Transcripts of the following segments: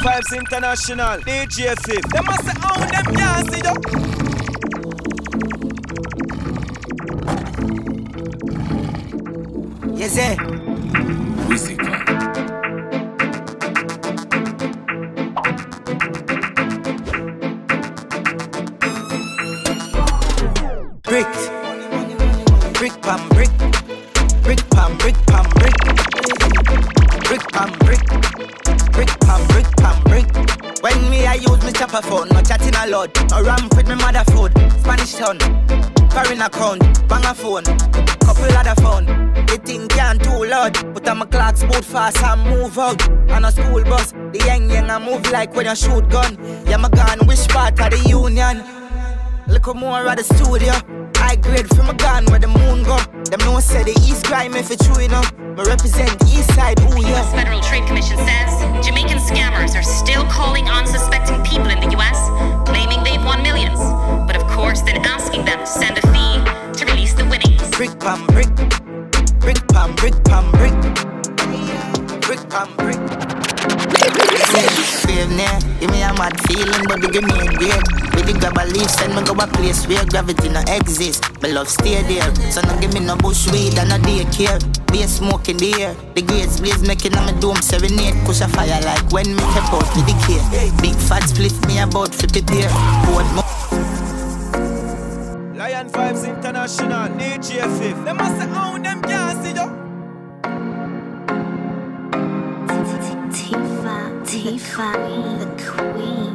Vibes International, DJ Fif. They must say, oh, them can't see though. Yes, sir. Brick, chatting a ramp with me mother food, Spanish town, foreign account, bang a phone, couple other phone. The thing can't too loud, but I'm a clock boot fast and move out. On a school bus, the young young I move like when you shoot gun. Yeah, my gun, which part of the union? Look more at the studio. I grade from a gun where the moon go. Them no say the east crime if it's true enough. Me represent east side, ooh The. U.S. Federal Trade Commission says Jamaican scammers are still calling unsuspecting people in the U.S., but of asking them to send a fee to release the winnings. Brick pam brick, brick pam brick pam brick, brick pam brick. Fave near, give me a mad feeling, but the grenade great. With the grab a leaf, send me go a place where gravity no exist. But love stay there, so no give me no bush weed and no daycare. Be a smoke in the air, the grades blaze making on my dome serenade. Push a fire like when me step out with the care. Big fat split me about to prepare. Board mo- Lion Vibes International, DJ Fif. They must say, oh, them can't see though. Tifa, Tifa, the queen.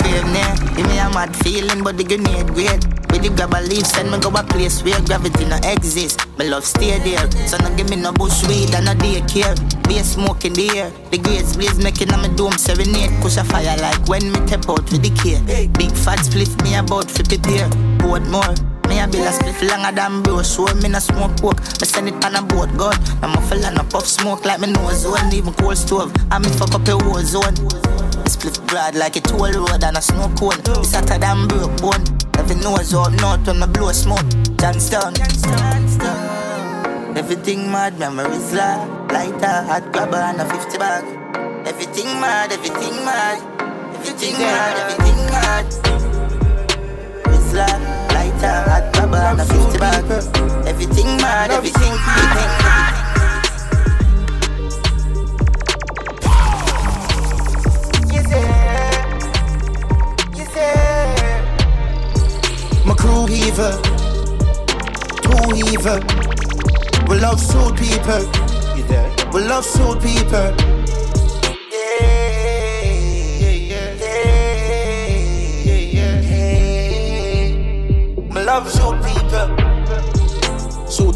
Fave near, give me a mad feeling, but the grenade great. With the grab a leaf, send me go a place where gravity no exist. My love stay there, so no give me no bush weed and no daycare. Be a smoke in the air, the grades blaze making on my dome serenade. Push a fire like when me tap out with the care. Big fat split me about fi prepare. Board more. Me a bill a split longer than bro Show me no smoke pork Me send it on a boat God I'm a fella no puff smoke like me nose zone Even cold stove I me fuck up a war zone Split broad like a toll road and a snow cone It's hotter than broke bone Every nose up north when me blow smoke. Johnstown Everything mad, memories like Lighter, hot grabber and a 50 bag. Everything mad, everything mad. Everything mad, everything mad. It's like lighter, hot grabber and a 50 bag. Everything mad, everything, everything Crew heaver, two heaver. We love soul people. You there? We love soul people.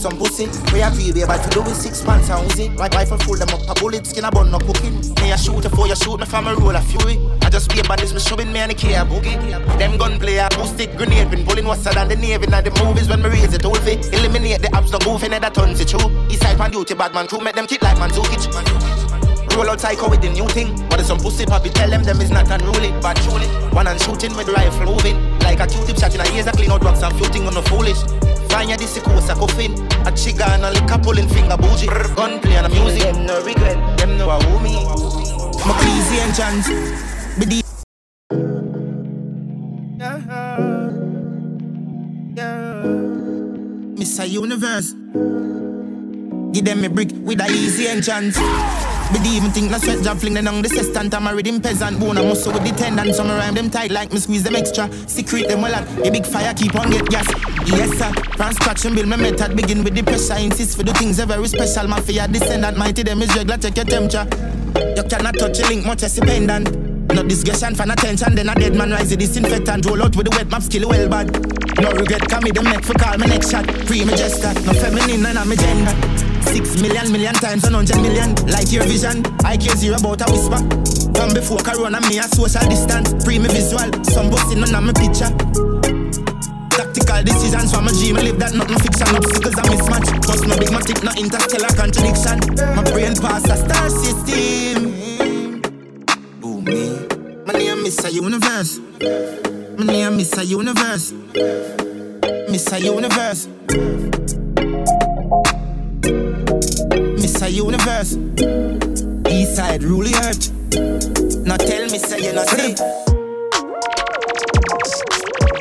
Some pussy. We a feel able to do with six pants and Uzi. Right rifle full them up a bullet, skin a bun no cooking. Me a shoot before you shoot me from a roll of fury. I just be about this, me shoving me and the care boogie. Them gunplay a acoustic grenade been pulling what's than the navy. Now the movies when me raise it all fit. Eliminate the abs, no goofy, never turns it true. East side on duty, bad man crew, make them kick like man Zukic. Roll out psycho with the new thing. But it's some pussy puppy, tell them them is not unruly. But truly, one and shooting with rifle moving. Like a Q-tip shot in a I clean out drugs and shooting on the foolish. Ya this course a coffin. A chiga and a liquor pulling finger bougie. Gunplay and a music. Them no regret, them know who me. McCleasy and Johns. Be the Mr. Universe. Give them a brick with a easy entrance. The even think no sweat job fling on the sextant. I'm a rhythm peasant bone. I'm also with the tendon. Some rhyme them tight like me squeeze them extra. Secret them well at a big fire keep on get gas. Yes sir. From scratch and build my method. Begin with the pressure. Insist for the things very special. Mafia descendant. Mighty them is regular. Check your temperature. You cannot touch a link much as a pendant. No discussion fan attention, then a dead man rise the disinfectant. Roll out with the wet map skill well bad. No regret, come me the neck for call me next shot. Free me gesture, no feminine and I'm a gender. Six million, million times, one hundred million. Like your vision, I care zero about a whisper. From before Corona, me a social distance. Free me visual, some busting of my picture. Tactical decisions from a dream, live that nothing fiction. Obstacles a mismatch. Cause no big matic, no interstellar contradiction. My brain pass a star system. Boom me. My name is a universe. My name is a universe. Miss a universe. A universe. East side rule the earth. Now tell me, say you not see.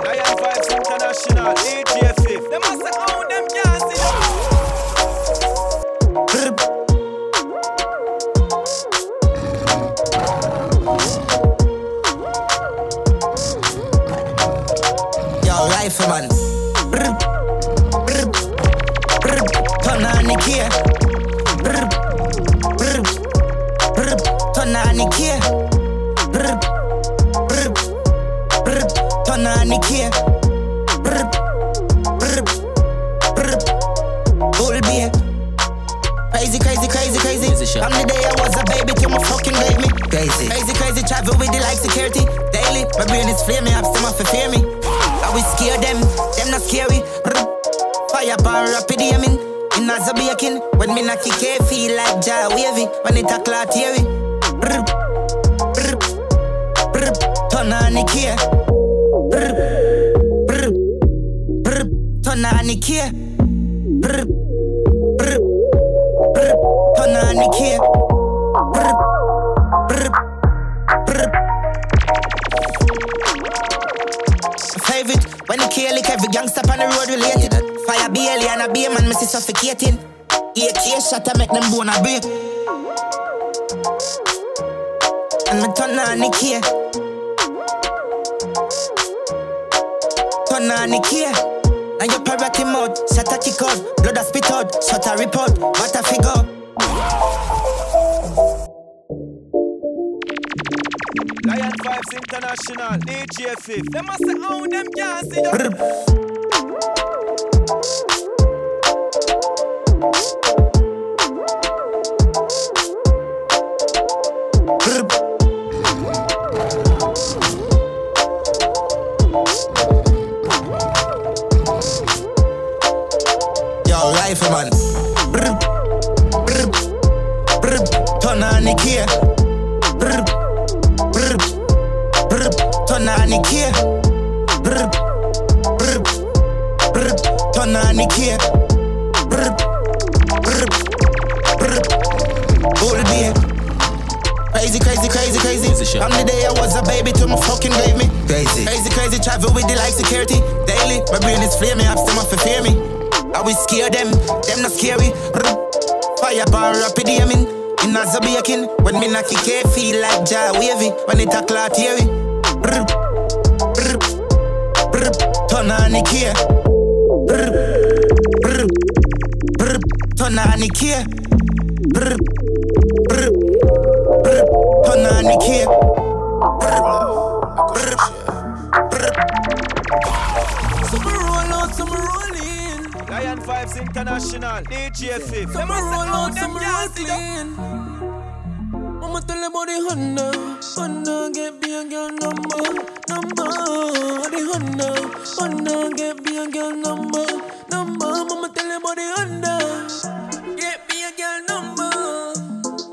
Lion Vibes International, DJ Fif. Them must say, oh, them can't Crazy, crazy, crazy, crazy. From the day I was a baby till my fucking me. Crazy. Crazy, crazy, travel with the like security. Daily, my brain is flaming, I'm still to fear me. I will scare them, them not scary. Fire bar rapid aiming. In as a baking, when me knock kick it, feel like jaw wavy. When it a clot teary. Brr. Brr. Brr. Turn on the key. Brr. Brr. Brr. Turn on the key. Brr. Brr. Brr. Turn on the key. Brr. Brr. Brr. Favorite when the kill every gangster on the road related. Fire Bailey and a beer man, me see suffocating. AK shot to make them bone a break. Turn on the key. Turn on the key. Now you parrot him out, shut a kick out, blood a spit out, shut a report, what a figure. Lion Vibes International, DJ Fif. Them must say, oh, them can't see them. Rifleman. Brr. Brr. Brr. On. Brr. Brr. Brr. On. Brr. Brr. Brr. The. Brr. Brr. Brr. Bull beer. Crazy, crazy, crazy, crazy. Crazy. From the day I was a baby till my fucking grave me. Crazy. Crazy, crazy, travel with the like security. Daily, my brain is flaming, I'm still to fear me. I will scare them, them not scary. Fire bar rapid aiming. In as a baking, when me knock it, feel like jaw wavy. When it a clot. Brr. Turn on the. Brr. Turn on the. Brr. Turn on the. Brr. Some roll out, some roll. Lion Vibes International, DJ Fif. Some say, roll oh, out, some roll can't see them. clean. Mama tell about the Honda, Honda get be a girl number, number. The Honda, Honda get be a girl number, number. Mama tell about the Honda, get be a girl number.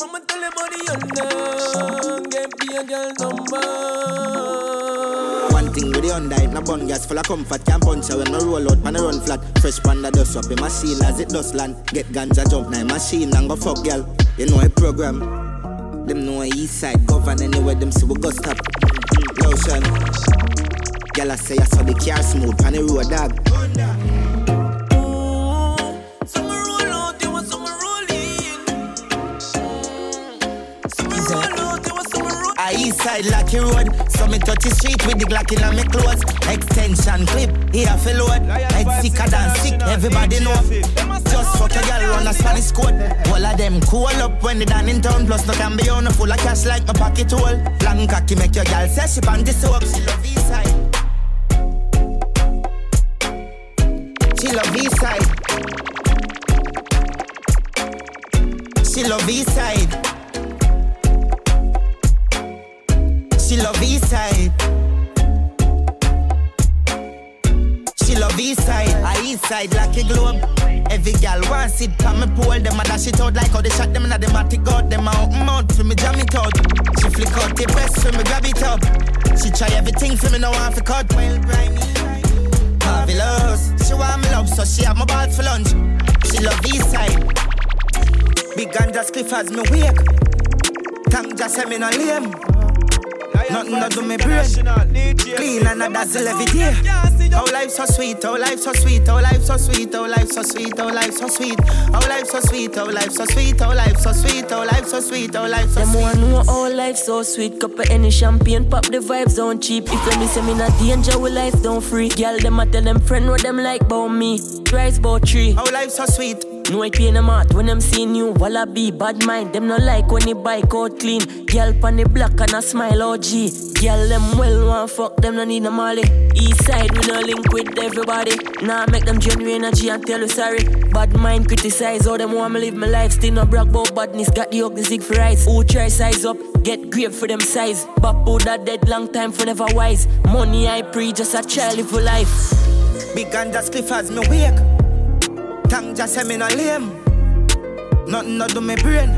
Mama tell about the Honda, get be a girl number. With the it no bun gas full of comfort Can't punch her when me roll out, pan a run flat. Fresh panda dust up in my machine as it dust land. Get ganja jump now machine and go fuck girl. You know a program. Them know a east side govern anywhere them see we go stop. Lotion. Girl I say I saw the car smooth pan the road dog roll A east side Lucky Road. So me touch the street with the Glock in me clothes. Extension clip, here for load Head. Sicker than sick, everybody know. Just fuck a girl run a Spanish code All of them cool up when they done in town. Plus no can be on a full of cash like my pocket hole. Long cocky make your girl say she panty soap. She love east side. She love east side. She love east side love east side. She love east side, I east side like a globe. Every gal wants it, pan me pole. Them a dash it out like how they shot them in the matic out. Them a mouth for me jam it out. She flick out the breast for me grab it up. She try everything for me now want to cut. Well, grimy, marvelous. She want me love, so she have my balls for lunch. She love east side. Big gun just cliff me wake. Tang just say me no lame. Nothing to do me brain. Clean and a dazzle every day. Our life so sweet, our life so sweet, our life so sweet, our life so sweet, our life so sweet, our life so sweet, our life so sweet, our life so sweet, our life so sweet, our life so sweet. Them sweet. want know our life so sweet. Cup of any champagne, pop the vibes on cheap. If you miss me not danger, we life don't free. Girl, them a tell them friend what them like about me. Rise about tree. Our life so sweet. No I pay them out when them see you. Wallaby, bad mind. Them no like when the bike out clean. Girl pan the black and a smile OG. Girl them well want fuck them no need no molly. East side we no link with everybody. Nah make them genuine energy and tell you sorry. Bad mind criticize all them want me live my life. Still no brag about badness. Got the ugly zig for rise. Who try size up? Get grave for them size. Bapu that dead long time for never wise. Money I pre just a child live for life. Big gun just cliff as me wake. Tang just say me no lame. Nothing to do me brain.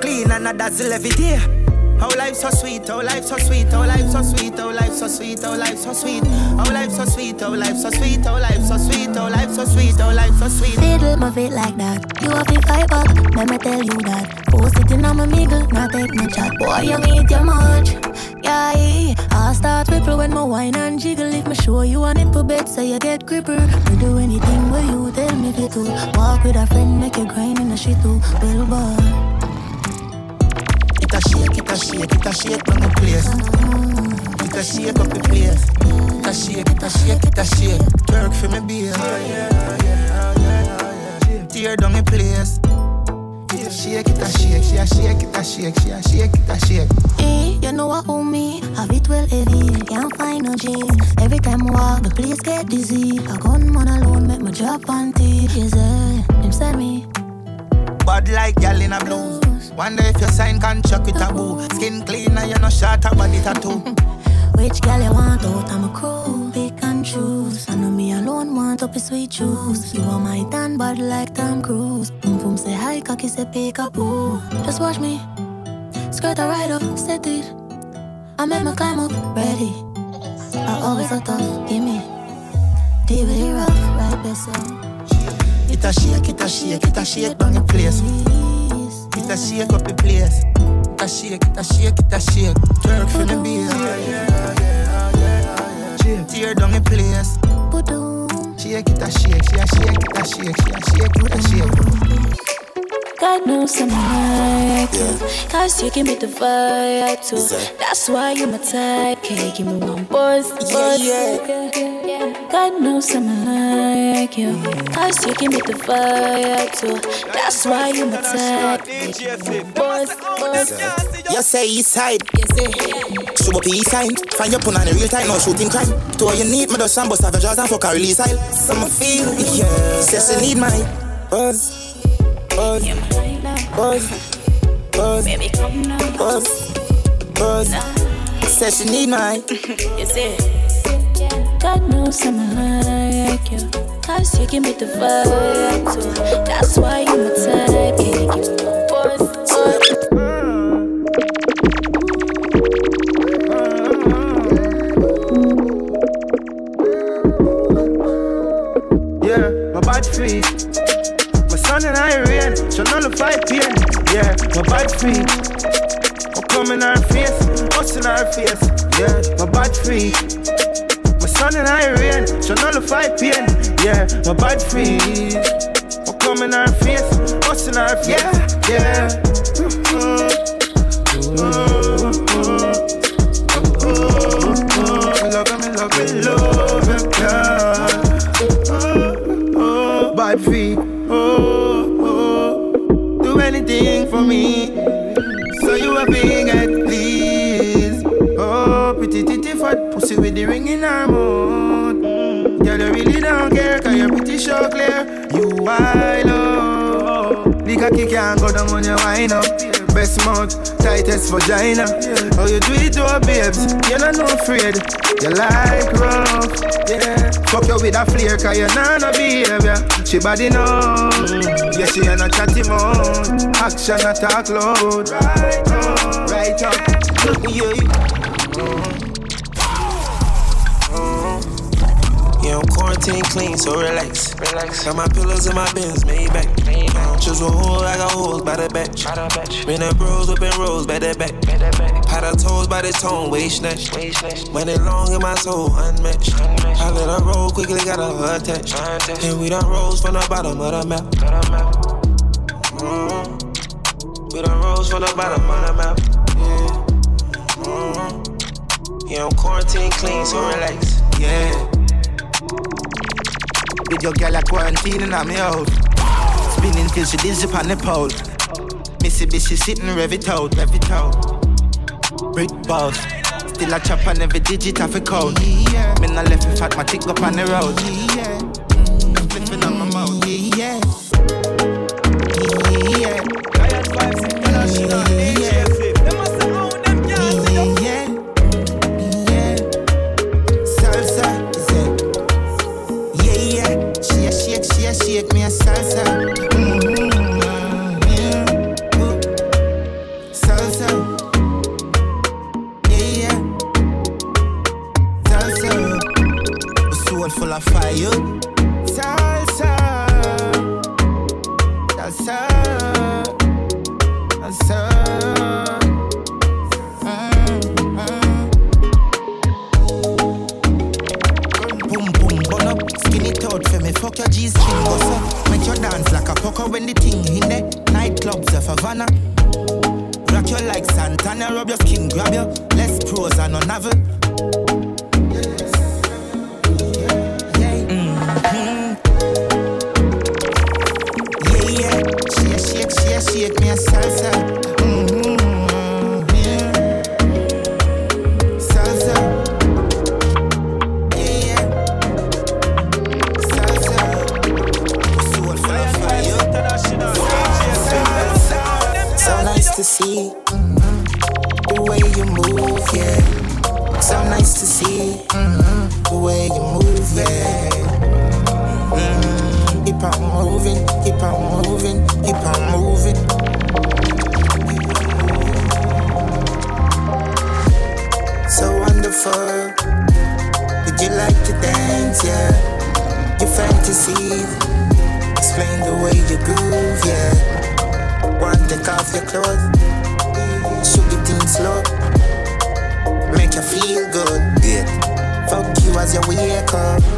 Clean and a dazzle every day. Our life so sweet, our life so sweet, our life so sweet, our life so sweet, our life so sweet, our life so sweet, our life so sweet, our life so sweet, our life so sweet, our life so sweet. Fiddle my feet like that. You have to fight back. Let me tell you that. It in on my mingle, not take no chat. Boy, you need your much. Yeah, I start ripple when my wine and jiggle. If me show you a nipple bed, so you get gripper. Me do anything where you tell me to. Walk with a friend, make you grind in the shit too. Well, boy. Shake, it a shake, it a the place. It a shake up the place. It a shake, it a shake, it a shake. Twerk for me beer. Tear down the place. It a shake, it a shake, she a shake, it a shake, she a shake, it a shake. Eh, you know what own me? Have it well heavy, can't find no jeans. Every time I walk, the place get dizzy. A gunman alone make my drop on teeth. Yes, eh, him send me. Bad like gal in a blues. Wonder if you sign contract with a boo. Skin clean and you no short a body tattoo. Which girl you want out? I'm a crew, pick and choose. I know me alone want up a sweet juice. You are my tan bad like Tom Cruise. Boom boom say hi, cocky say pick up boo. Just watch me, skirt a ride up, set it. I make my climb up, ready. I always so tough, give me. Deal with it rough, right beside. It a shake, it a shake, it a shake down the place. It a shake up the place. It a shake, it a shake, it a shake. Twerk for me beer. Tear down the place. Shake it a shake, she a shake it a shake, she a shake it a shake. God knows I'm like you. Cause you give me the vibe too. That's why you're my type. Can you give me one buzz? buzz? Yeah. God knows I'm like you. Cause you give me the vibe too. That's why you're my type. DJ Fif. Buzz, buzz. You say east side, Yes, it. show up east side. Find your pun on the real time, no shooting crime. To all you need, me bust off your jaws and fuck a release style. Some feel, yeah. Says she need my buzz, buzz, You're mine now. buzz, buzz, Baby, come now. buzz, buzz. Says she need my Yes, it. God knows I'm like you. Cause you give me the vibe too. That's why you're my type. Can you give me buzz? buzz? Yeah, my bad free. Son and I rain, so nullify pain. Yeah, my bad free. I'm coming our face, us in our face. Yeah, my bad free. My son and I rain, so nullify pain. Yeah, my bad free. I'm coming our face, us in our face. Yeah, yeah. Me love, me love, me love, yeah oh, bad free. Oh, her. Girl, you really don't care, cause you're pretty sure clear. You wild, oh. The cocky can't go down on your wine up. Best mouth, tightest vagina. Oh, you do it to her babes, you're not no afraid. You like rough, yeah. Fuck you with a flare, cause you're not no behavior. She body know, yeah, she ain't a chatty mouth. Action, not talk loud. Right up, right up, yeah. Yeah, I'm quarantine clean, so relax. Relax. Got my pillows and my bins, made back. Choose a hole, I got holes by the batch. Been the bros, up in rows by the back. Had her toes by the tone, waist snatch. When it long in my soul, unmatched. I let her roll quickly, got her attached. And we done rose from the bottom of the map. Mm-hmm. We done rose from the bottom of the map. Yeah. Mm-hmm. Yeah, I'm quarantine clean, so relax. Yeah. With your girl a quarantine in my house. Spinning till she dizzy on the pole. Missy bitch sitting rev it out, rev it out. Brick boss. Still a chop on every digit of a code. Yeah. Me not left it fat, my tick up on the road. Yeah. Like when the thing in there. Nightclubs of Havana. Rock you like Santana, rub your skin, grab you. Less pros and no novel. Mhm. Yeah, yeah. Shake, she a shake me a salsa. To see mhm, the way you move, yeah. So nice to see mhm, the way you move, yeah. Mhm, Keep on moving, keep on moving, keep on moving. So wonderful. Would you like to dance, yeah? Your fantasies. Explain the way you groove, yeah. To take off your clothes, shoot the thing slow, make you feel good. Yeah. Fuck you as you wake up.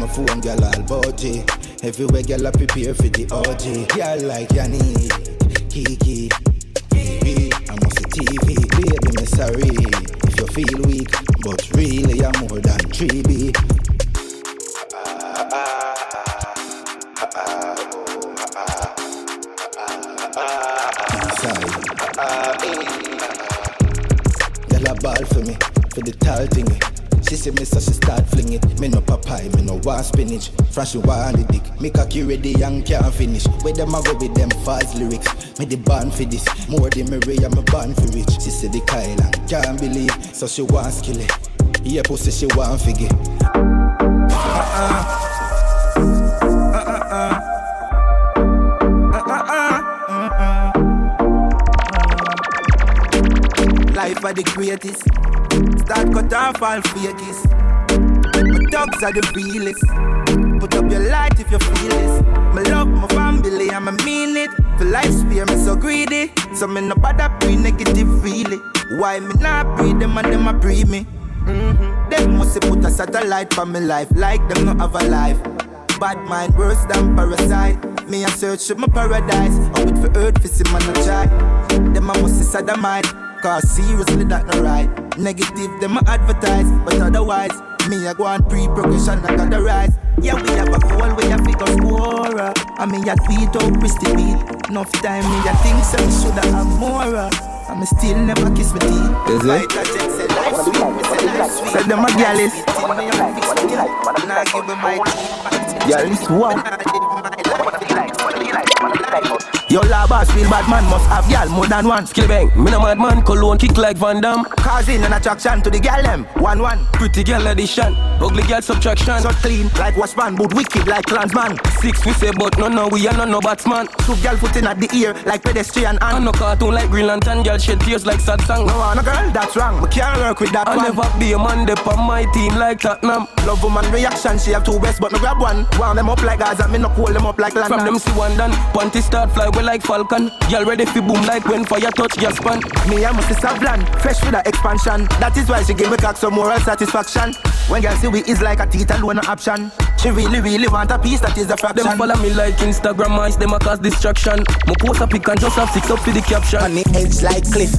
My phone, y'all all budgie. Everywhere y'all a prepare for the OG. Y'all like Yanni, Kiki, baby. I must see TV, baby, me sorry. If you feel weak, but really I'm more than 3B. Inside. Y'all a ball for me, for the tall thing. She see me spinach. From she want the dick, me cocky ready and can't finish. Where them a go with them false lyrics? Me the band for this, more the merrier, me band for rich. She say the Kyle and can't believe, so she want skill it. Yeah, pussy she want figure. Life are the greatest. Start cut off all fakies. My dogs are the realest. Put up your light if you feel this. My love, my family, and I mean it. For life spare me so greedy. So me no bother pre negative really. Why me not breathe them and them a breathe me? Mm-hmm. Them must put a satellite for me life, like them no have a life. Bad mind worse than parasite. Me a search for my paradise. I wait for earth for see man a try. Them a must see sodomite. Cause seriously that no right. Negative them a advertise, but otherwise me a go on pre-progression I got the rise. Yeah we have a goal we have to score. uh. I mean ya tweet out Christy beat. Enough time me a think some shoulda have more. me still never kiss my teeth. Is it? Fight a jet set like Said them a gallus. Gallus what? Yo, la boss feel bad man must have gal more than one. Skillibeng, me no mad man, cologne kick like Van Damme. Causing an attraction to the gal them. One one. Pretty gal addition, ugly gal subtraction. So clean like washman, but wicked like clansman. Six we say, but no no we are no no batsman. Two gal footing at the ear like pedestrian and. And no cartoon like Green Lantern, gal shed tears like sad song. No, no girl, that's wrong. We can't work with that I one. never be a man dep on my team like Tottenham. Love woman reaction, she have two breasts, but me grab one. Wound them up like Gaza, me no cool them up like London. From them see one done, panty start fly well like Falcon. Y'all ready fi boom like when fire touch gas pan. Me and Mrs. Savlan, fresh with the expansion. That is why she give me cock some moral satisfaction. When girl see we is like a teeth alone an option. She really, really want a piece that is a fraction. Them follow me like Instagram eyes, them a cause distraction. Mo post a pic and just have six up for the caption. On the edge like cliff.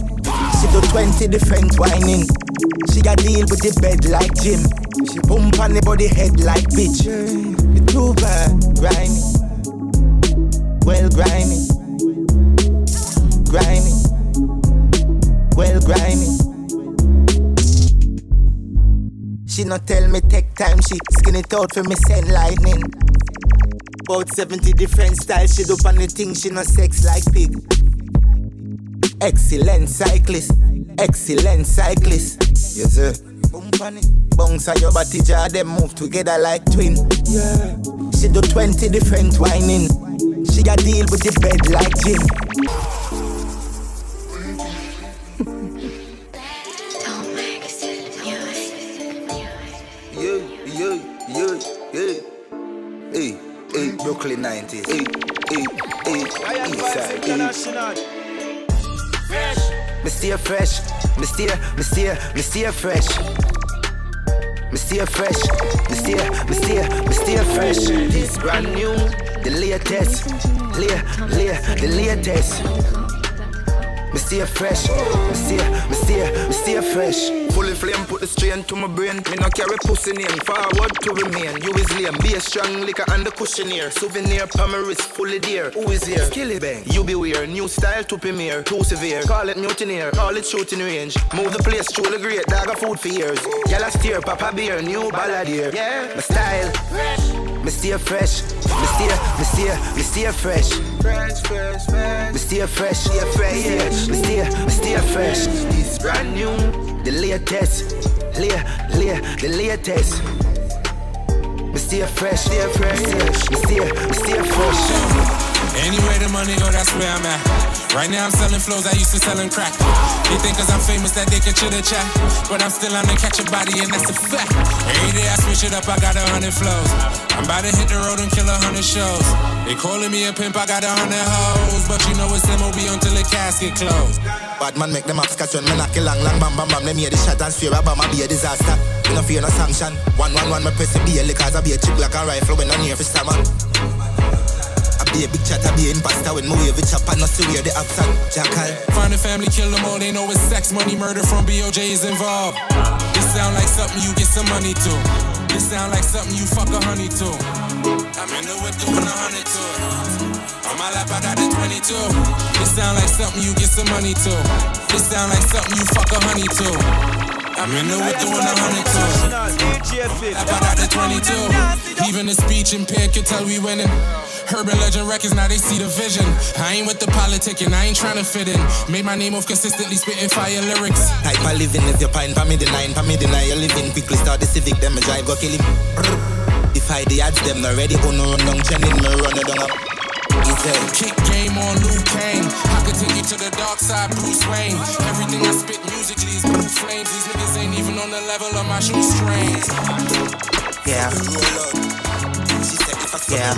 She do 20 different whining. She got deal with the bed like Jim. She bump on the body head like bitch. The too bad, grimy. Well grimy. Grimy. Well grimy. She not tell me take time, she skin it out for me send lightning. About 70 different styles, she do on the thing, she no sex like pig. Excellent cyclist, excellent cyclist. Yes, sir. Bump on it. Bounce on your body jaw, them move together like twin. Yeah. She do 20 different whining. She got deal with the bed like Jim. Yeah, yeah, yeah, yeah. Hey, hey, Brooklyn 90s. Hey, hey, hey, Eastside. Hey. International. Me stay fresh, me stay, me stay, me stay fresh. Me fresh, me stay, me me fresh. This brand new, the latest, lay, the latest. Me fresh, me stay, me me fresh. Fully flame, put the strain to my brain. Me no carry pussy name, forward to remain. You is lame, be a strong liquor and the cushion here. Souvenir, pa my wrist, fully dear. Who is here? Skillibeng, you beware. New style to premiere, too severe. Call it mutineer, call it shooting range. Move the place, truly great, dog of food for years. Yellow steer, papa beer, new ballad here. Yeah, my style. Fresh. Me stay fresh, me stay, me stay, me stay fresh. Fresh, fresh, fresh. Me stay fresh, stay fresh. Me stay, me stay fresh. This brand new, the latest, lay, lay, the latest. Me stay fresh, stay fresh. Me stay, me stay fresh. Anywhere the money go, that's where I'm at. Right now I'm selling flows, I used to selling crack. They think cause I'm famous that they can chitter chat. But I'm still on the catch a body and that's a fact. Every day I switch it up, I got a hundred flows. I'm about to hit the road and kill a hundred shows. They calling me a pimp, I got a hundred hoes. But you know it's MOB until the casket closed. Bad man make them up scotch when me knock it long, long, bam, bam, bam. Them hear the shot and fear about my be a disaster. Me no fear no sanction. One, one, one, me press the daily cause I be a chick like a rifle when I'm near for stammer. Be a big chat, be imposter when me wave it chop and not the. Jackal. Find a family, kill them all. They know it's sex, money, murder from BOJ is involved. This sound like something you get some money to. This sound like something you fuck a honey to. I'm in the whip doing a hundred to. On my lap, I got a 22. This sound like something you get some money to. This sound like something you fuck a honey to. I'm in the whip doing a hundred to it. International. DJ Fif. Lap, I got a 22. Even the speech impaired can tell we winning. Urban Legend Records, now they see the vision. I ain't with the politicking, I ain't trying to fit in. Made my name off consistently spitting fire lyrics. Type of living if you pine for me nine, for me deny you're living. Quickly start the civic, them me drive go kill him. If I the ads, them not ready, oh no run down trending, me run it down up. Kick game on Luke Kane. I could take you to the dark side, Bruce Wayne. Everything I spit musically is blue flames. These niggas ain't even on the level of my shoestrings. Yeah. Yeah.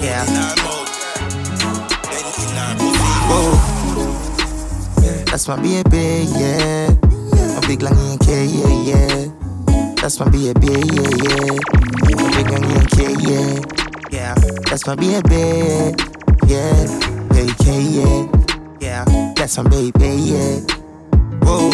Yeah. Whoa. That's my baby, yeah. A big long ENK, yeah, yeah. That's my baby, yeah, yeah. A big long ENK, yeah. Yeah. That's my baby, yeah. AK, yeah. Yeah. That's my baby, yeah. Whoa.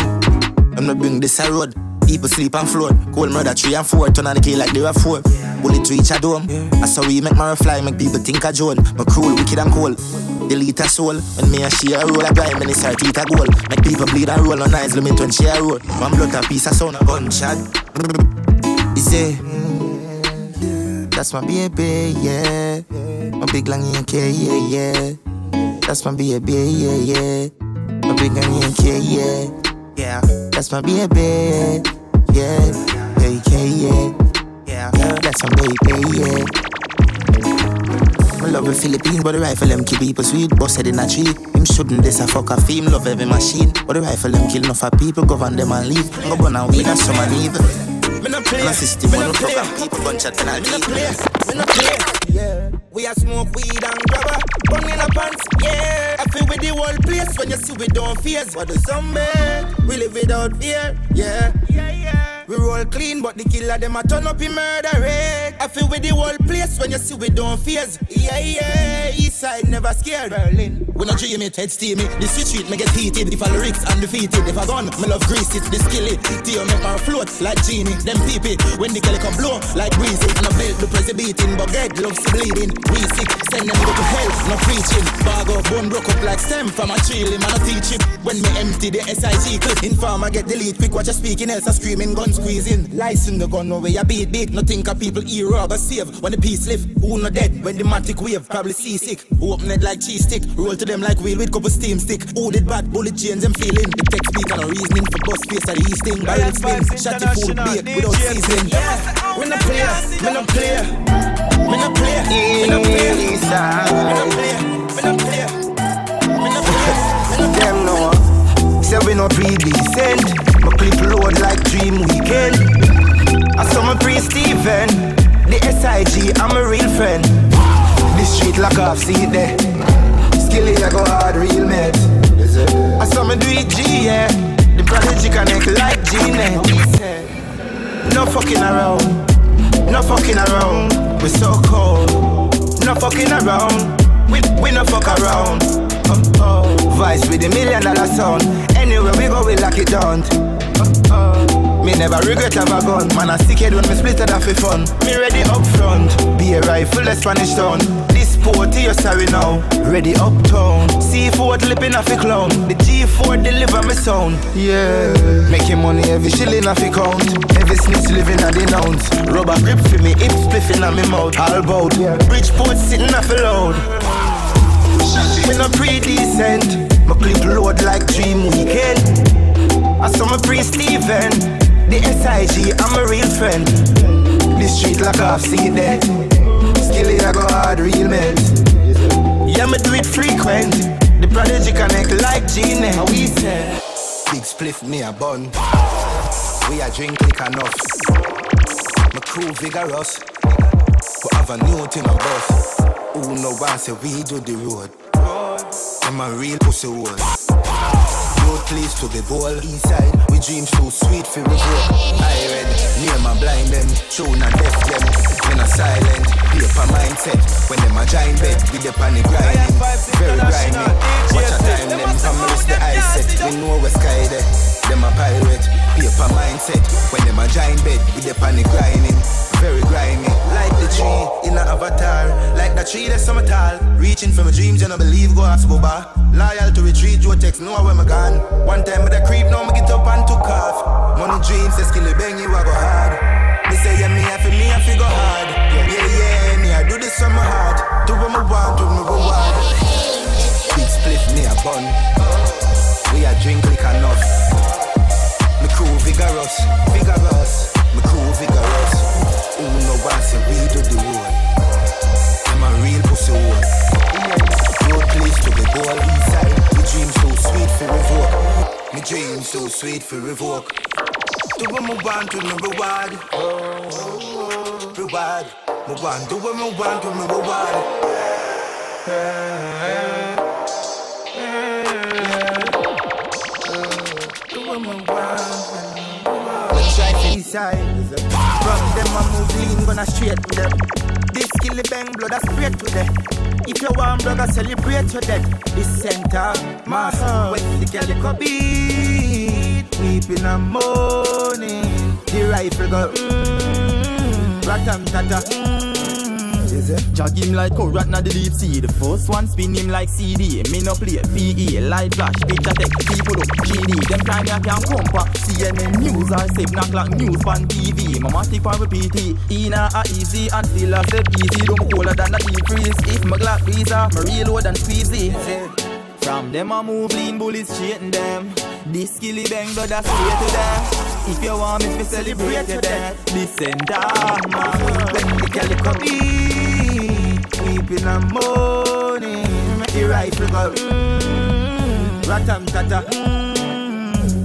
I'm not bring this a road. People sleep and float. Cold murder three and four. Turn on the key like they were four. Bullet to each a dome. That's how we make my fly. Make people think I Joan. My cruel, wicked and cold. Delete a soul. When me and she a roll I grind, when it's her teeth a goal. Make people bleed and roll on eyes, limit when she a roll. One blood a piece of sound, a gunshot. Is it? That's my baby, yeah. My big long ENK, yeah, yeah. That's my baby, yeah, yeah. My big long ENK, yeah. Yeah, that's my baby, yeah. AK, yeah. Yeah, that's my baby, yeah. I love a Philippine, but the rifle them kill people sweet. Boss Busted in a tree. Him shouldn't this a fuck a theme, love every machine. But the rifle them kill enough of people, govern them and leave. Go burn and weed and some and. Me no play. A system Me when no the play. program people gunshot penalty. Me no play. Me no play. Yeah. We a smoke weed and grabber. Bung in a pants. Yeah. I feel with the whole place when you see we don't fears. What the zombie? We live without fear. Yeah. Yeah, yeah. We roll clean, but the killer them a turn up in murder rate. I feel with the whole place when you see we don't fears. Yeah, yeah. East side never scared. Berlin. We not dream it, head steamy. The street street me get heated. If I lyrics undefeated, if I gone, me love grease it. The skilly, tear make my float like genie. Them peepee when the kelly come blow like breezy. No belt, the press beating, but get loves to bleeding. We sick, send them go to hell, no preaching. Bag up, bone broke up like stem from a tree. Man, I teach him. When me empty the SIG clip, informer get delete quick. Watch you speaking else, I screaming, gun squeezing. License the gun, no way I beat beat. No think of people hero, go save. When the peace lift, who no dead? When the matic wave, probably seasick. Who open it like cheese stick, roll to them like wheel with couple steam stick. Who did bad bullet chains them feeling? The text speak and no reasoning for bus face of the east thing. Barrel spin, shot the food bait without seasoning. We no play. Me no play. Me no play. Me no play. Me no play. Me no play. Me no play. Me no play. Them know. Say we no pre-decent. My clip load like dream weekend. I saw my pre-Steven. The SIG, I'm a real friend. The street lock off, see it there. Skilly, I go hard, real mad. I saw me do it G, yeah. The prodigy connect like G-Net. No fucking around. No fucking around. We're so cold. No fucking around. We, we no fuck around. Oh, oh. Vice with a million dollar sound. Anywhere we go, we lock it down. Me never regret have a gun. Man, I stick it when me split it off for fun. Me ready up front. Be a rifle, the Spanish town. This sporty, you sorry now. Ready uptown. C4 lipping off a clown. The G4 deliver me sound. Yeah. Making money every shilling off a count. Every snitch living at the nouns. Rubber grip for me, hip spliffing on me mouth. All bout. Bridgeport sitting off a load. Me no pre-decent. My clip load like dream weekend. I saw my pre-Steven. The SIG, I'm a real friend. The street lock off, see it there. Skilly, I go hard, real men. Yeah, me do it frequent. The prodigy connect like Gene. How we say? Big spliff, me a bun. We a drink lick enough. My crew vigorous. We have a new team of boss. Who no one say we do the road. I'm a real pussy hole. Road please to the ball. Inside, we dream so sweet for we grow. I read, near my blind them, tune and deaf them. When I silent, paper mindset. When them a giant bed, we the panic grinding. Very grinding. Watch a time them come the eye set. We know we sky there. Them a pirate, paper mindset. When them a giant bed, we the panic grinding. Very grimy, like the tree in an avatar. Like the tree that's summer tall. Reaching for my dreams, you know believe go ask Boba. Loyal to retreat, Joe text, know where me gone. One time with a creep, now me get up and took off. Money dreams, say Skillibeng you, I go hard. They say yeah, me have me, I figure hard. Yeah, yeah, me I do this from my heart. Do what me want, do me reward. Big split, me a bun. We a drink like enough. Vigorous, vigorous. Me crew vigorous. Who no one say we do the road. I'm a real pussy hole. Road place to the ball inside. Me dream so sweet for revoke. Me dream so sweet for revoke. Do what me want to me reward. Reward. Me want do what me want to me reward. Decide. From them I move lean, gonna straight with them. This kill the bang blood, I straight to them. If you want brother, celebrate your death. This center, master, wet the calico beat. weeping and moaning. The rifle go, mmm, ratam tata. Mm. Jog him like a rat na the deep sea. The first one spin him like CD. Me no play PE, light flash, picture tech, people up GD. Them time ya can come pa CNN news or 7 o'clock news on TV. Mama stick for PT. Ina a easy and still a step easy. Don't than freeze. If my Glock freezer, my reload and squeezy. From them I move lean bullets straight them. This Skillibeng I straight to them. If you want me to celebrate your death, listen down, man. When the calico beat, weeping and moaning. The rifle go, mmm, ratam tata. Mm-hmm.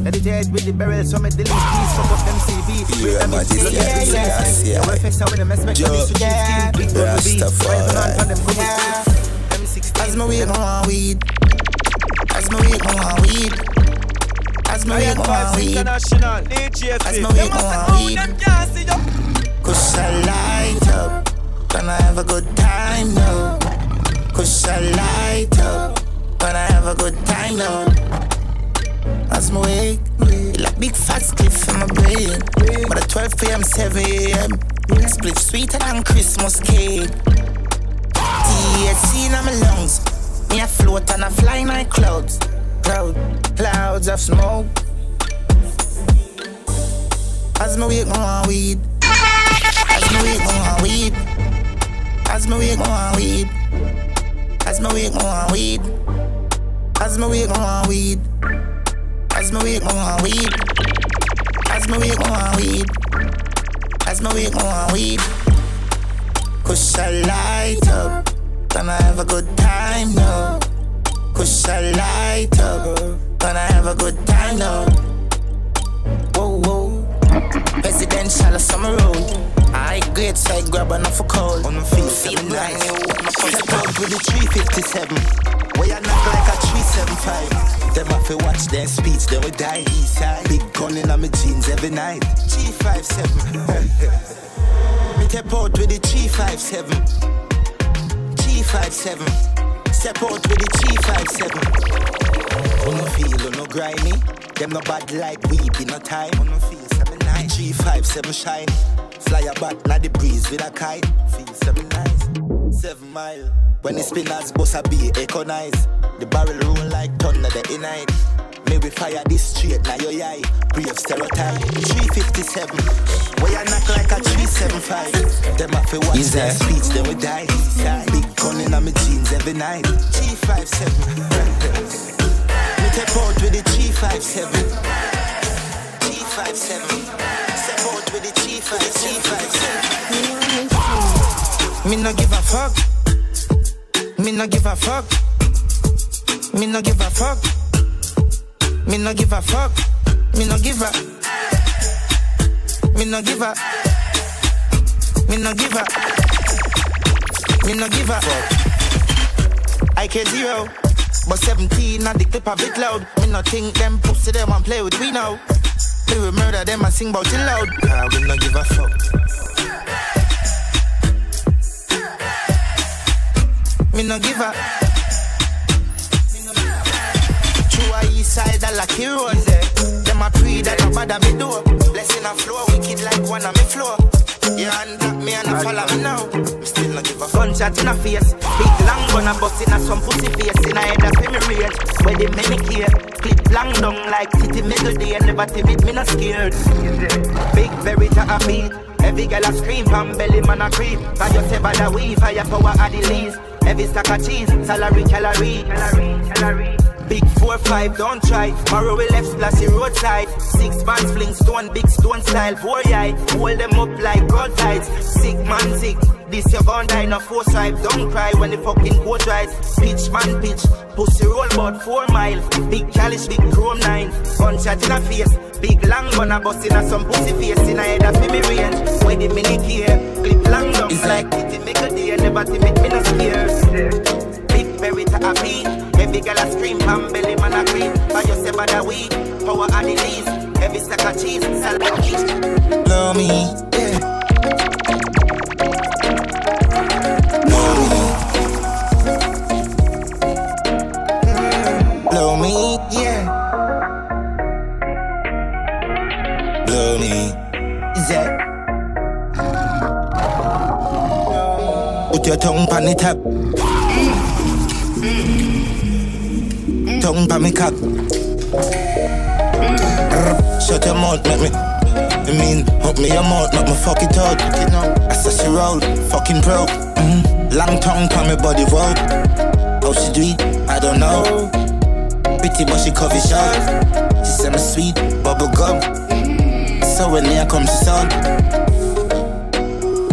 Mm. Meditate with the barrel, so me delete these fuck up them CV. Yeah, man, this guy is like I see Yeah, we fix with them, expect them to Yeah, Big brother beat, Rastafari. on them, come with As my weed go on weed. As my weed go on weed. As my weed go on weed. As my weed go on weed. Cause I light up. Gonna have a good time now. Cause I light up. Gonna have a good time now. As my wake, like big fat cliff in my brain. But at 12 p.m., 7 a.m. Split sweeter than Christmas cake. THC in my lungs. Me a float and a fly like clouds. Cloud, clouds of smoke. As my go on weed. As my go on weed. As my go on weed. As my on weed. As my weed go weed. As weed go on weed. As weed go on weed. As weed go on weed. Cause I light up. Gonna have a good time now. Cause I light up. Gonna have a good time now. Whoa, whoa. Presidential summer road. I great so I grab enough for cold. On my feet, feel nice. Step out with the 357. Where you knock like a 375. Them have to watch their speech, they will die east side. Big gun in my jeans every night. G57. Me step out with the 357. G57. Step out with the G57. On no feel, on no grimy. Them no bad like we in no time. On no feel, 7 9. G57 shine. Fly a bat na the breeze with a kite. Feel 7 nice. 7 mile. When the spinners bust a beat, econize. The barrel roll like thunder the night. May we fire this straight now your eye. Brave stereotype. 357. Where you knock like a 375. Them have to watch Is their that- speech, then we die. Big gun in my jeans every night. G57. Me step out with the G57. G57. Step out the G57. G57. Me no give a fuck. Me no give a fuck. Me no give a fuck. Me no give a fuck. Me no give a. Me no give a. Me no give a. Me no give a. I can zero. But 17 and the clip a bit loud. Me no think them pussy them and play with we now. We will murder them and sing about it loud. Ah, we no give a fuck. Me no give a. True a east side a lucky road. Them a pray that no bother me do. Blessing a flow, wicked like one of me flow. You hand up me and I follow me now. Me Still no give a fuck. Gunshot in a face, big long gun a bust in a some pussy face in a head of me rage. Where they make me care, clip long down like titty middle day, never timid, me not scared. Big berry to a beat, every girl a scream, from belly man a creep. Cause you say by the way, fire power at the least. Every stack of cheese, salary, calorie, calorie, calorie. Big four five, don't try. Borrow we left splashy roadside. Six bands fling stone, big stone style. Boy, I hold them up like gold tides. Sick man, sick. This you gon' die, no four stripe. Don't cry when the fucking coach rise. Pitch man, pitch. Pussy roll about four mile. Big calish, big chrome nine. Gunshot in a face. Big long gun a bust in a some pussy face in a head of me range. Where the mini here. Clip long down like titty make a day. Never timid, me no scared. Big to a beat. Big girl a scream, pan belly man a cream. Buy yourself by the weed, power and the leaf. Every sack of cheese, sell it. Blow me, yeah. Blow mm. me, yeah. Blow me, yeah. Put your tongue on the. Mm. Mm. Tongue on me cock. Shut your mouth, make me. I mean, hook me your mouth, make me fuck it out. You know, I saw she roll, fucking broke. Mm. Long tongue on me body road. How she do it, I don't know. Pretty but she cover short. She say me sweet, bubble gum. So when near comes she sound.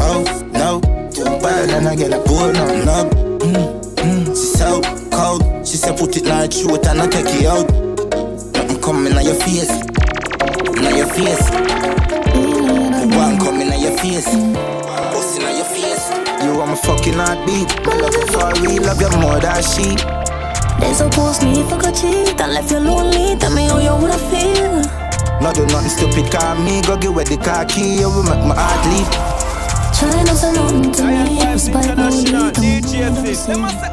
Oh no, too bad and I get a bored no no. Mm, mm, she so cold. She said put it like throat and I take it out. Nothing coming on your face, on your face. One coming on your face, busting on your face. You want my fucking heartbeat. My love you for real, love you more than she. They suppose me if I could cheat and left you lonely. Tell me how you would I feel. No do nothing stupid, call me, go get where the car key, you will make my heart leap. Try not to nothing to me, despite no lead.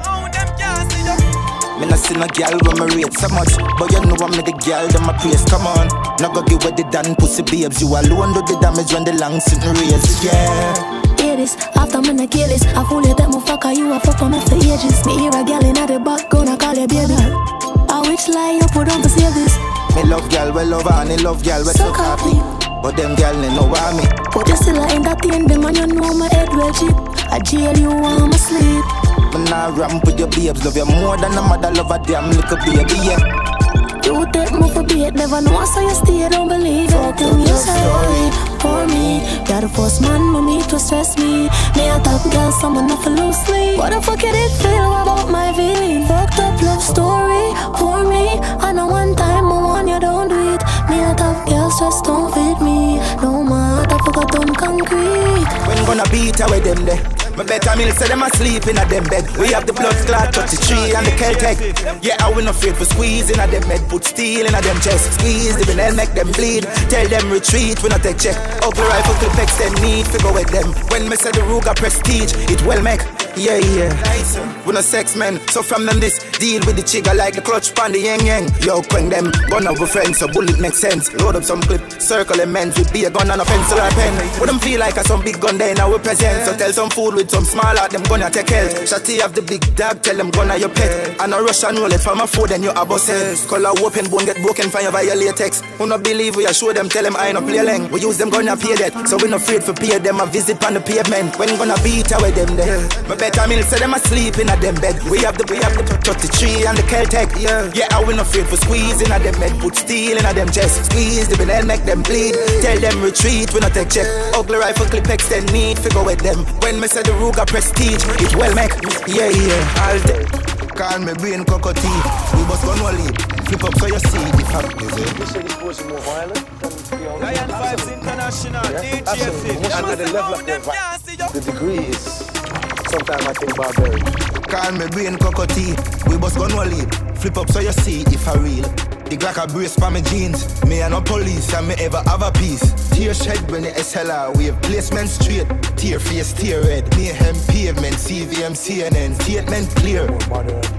Me not see no girl when me rate so much. But you know I'm the girl, them my praise, come on. Now go give where the dan pussy babes. You alone do the damage when the long sitting race, yeah. This, after me not kill this. I fool you that motherfucker, you a fuck on me for ages. Me hear a girl in the back, gonna call you baby. I which lie you put on to save this. Me love girl, we love her, and he love girl, we So so happy. But them girl, they know why me. But you still a entertain them and you know my head well cheap. I jail you while I'm asleep Me nah ramp with your babes, love you more than a mother love a damn little baby, yeah. You take me for bait, never know so you stay, don't believe everything you say For me, you're the first man me to stress me. Me a top girl, someone not for lose sleep What the fuck you did feel about my feeling? Fucked up love story for me. I know one time I want you don't do it. Me a top girl, stress don't fit me. No matter I done concrete. When gonna beat away them there me better meal say them asleep in a them bed. We have the blood clot, touch the tree and the Celtic. Yeah, I we not afraid for squeezing a them bed. Put steel in a them chest. Squeeze the vein, make them bleed. Tell them retreat, we not take check. Ugly rifle clip extend need, figure with them. When me say the Ruger prestige, it well make. Yeah, yeah. We no sex men, so from them this deal with the trigger like the clutch pan the yang yang. Yo, quang them, gun over friends, so bullet makes sense. Load up some clip, circle them men with be a gun and a pencil or a pen. We them feel like a some big gun there now we present. So tell some fool with some small out them gonna take health. Shotty have the big dog, tell them gonna your pet. And a Russian roulette from a food you a boss head. Color open bone get broken fire via latex. Who not believe we show them, tell them I no play leng. We use them gonna pay that, so we no afraid for pay them a visit on the pavement. When gonna beat away them there. Better meal say them asleep in a them bed. We have the we have the 33 and the Celtic. Yeah, yeah, I we no afraid for squeezing a them bed. Put steel in a them chest. Squeeze the vein, make them bleed. Tell them retreat, we not take check. Ugly rifle clip extend need, figure with them. When me say the Ruger prestige, it well make. Yeah, yeah, all day. Call me brain cockatoo. We must go no lead. Flip up so you see the fact. Is it? You say this sports is more violent than the other? Lion Vibes International, Yeah, DJ absolutely. Fit. And at the level of the, the degree is sometimes I think barbaric. Call me brain cockatoo. We go no lead. Flip up so you see if I real. The Glock a brace for my jeans. Me and no police and me ever have a piece. Tear shed when the SLR wave placement straight. Tear face, tear red. Mayhem pavement, CVM, CNN. Statement clear.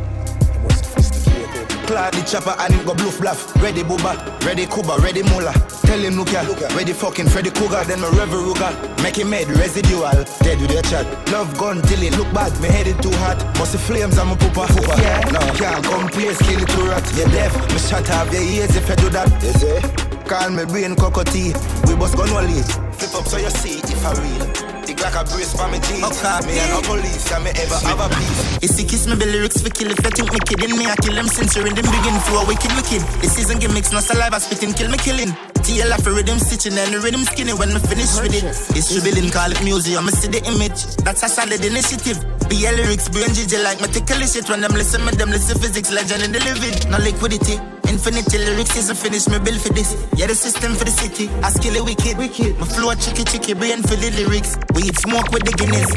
Clad the chopper and him go bluff bluff. Ready booba, ready kuba, ready mula. Tell him look ya, ready fucking Freddy Krueger, then my revel Ruger. Make him head residual, dead with your chat. Love gun till it look bad, me headed too hot. Must the flames I'm a pooper. Yeah, no, can't come place, kill it to rat. You deaf, me shut off your ears if you do that. You see? Call me brain cockatoo, we bust gun lead. Flip up so you see if I real. The Glock a brace for me jeans. Me and no police, and me ever have a piece. You see, kiss me, the lyrics for kill. If you think me kidding me, I kill them since you're in the begin flow. Wicked, wicked. The season gimmicks, no saliva spitting, kill me, killing. TL for rhythm stitching and the rhythm skinny when me finish with it. It's revealing, call it museum. I see the image. That's a solid initiative. Be a lyrics, brain GJ like me tickle shit. When them listen, me them listen physics, legend in the living. No liquidity. Infinity lyrics isn't finished, me build for this. Yeah, the system for the city. I skill it wicked. wicked. My flow chicky chicky, brain for the lyrics. We eat smoke with the Guinness.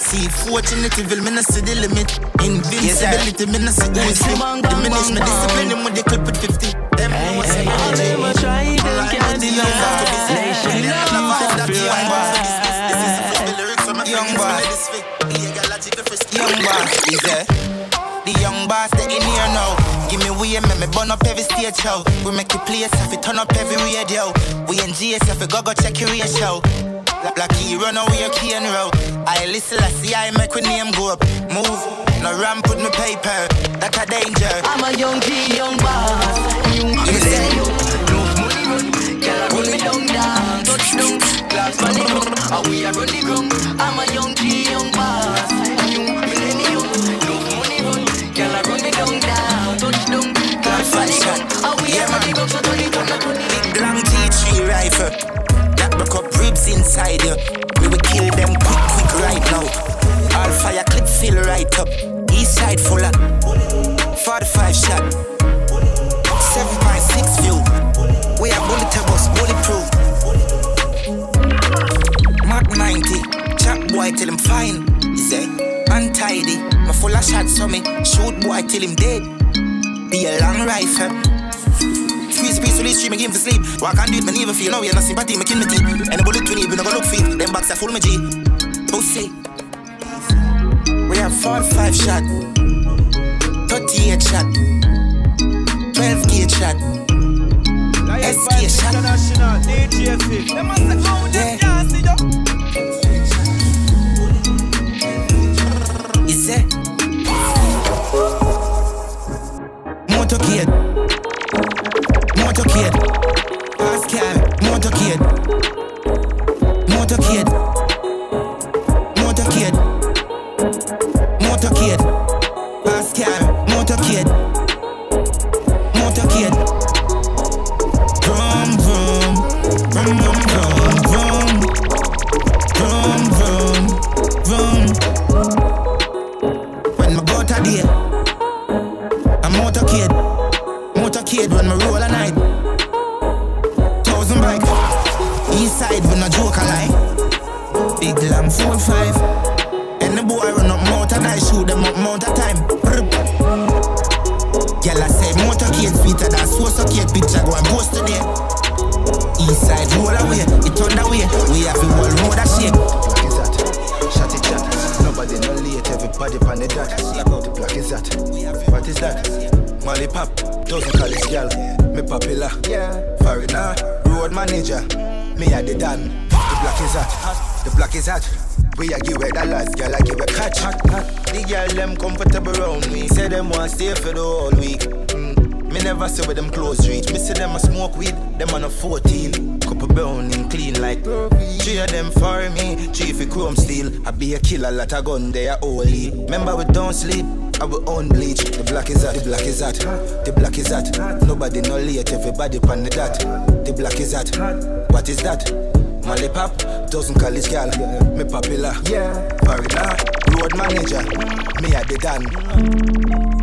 See, fortunate evil, me no see the limit. Invincibility, me no see the limit. Diminish my discipline, them with the clip with 50. Them know what's in All them a try, them can't deny. Nation love feel Young boss, young boss, is there? The young boss, they in here now. Give me way, make me burn up every stage show. We make it place, if we turn up every radio. We in GS, if we go go check your ratio. Blacky run away, you can't route. I listen, I see, I make my name go up. Move, no ramp with my paper, that's a danger. I'm a young G, young boss. You, you say you love money run, girl I run me down down, touch down, glass money run, and we are running ground. I'm a young G, young inside you. We will kill them quick, quick right now. All fire clip fill right up. East side full of 45 shot, 7.6 view. We are bullet bus, bulletproof. Mark 90, chop boy till him fine. He say, untidy. My full of shots on me, shoot boy till him dead. Be a long rifle. Release stream, me game for sleep. Walk and do it, me never feel no way, no sympathy, me kill me teeth. And the bullet we need, we no go look feet. Them backs are full me G. Pussy. We have 45 shot, 38 shot, 12 gauge shot, SK shot. International DJ Them must have found them can't see you. Is it? Motorcade. Motorcade. Be a lot of gun, they are holy. Remember we don't sleep, I will own bleach. The black is that, the black is that, the black is that. Nobody no late, everybody pan the dot. The black is that, what is that? Molly pop, dozen college gal, me popular, yeah. Foreigner, road manager, me a the dan.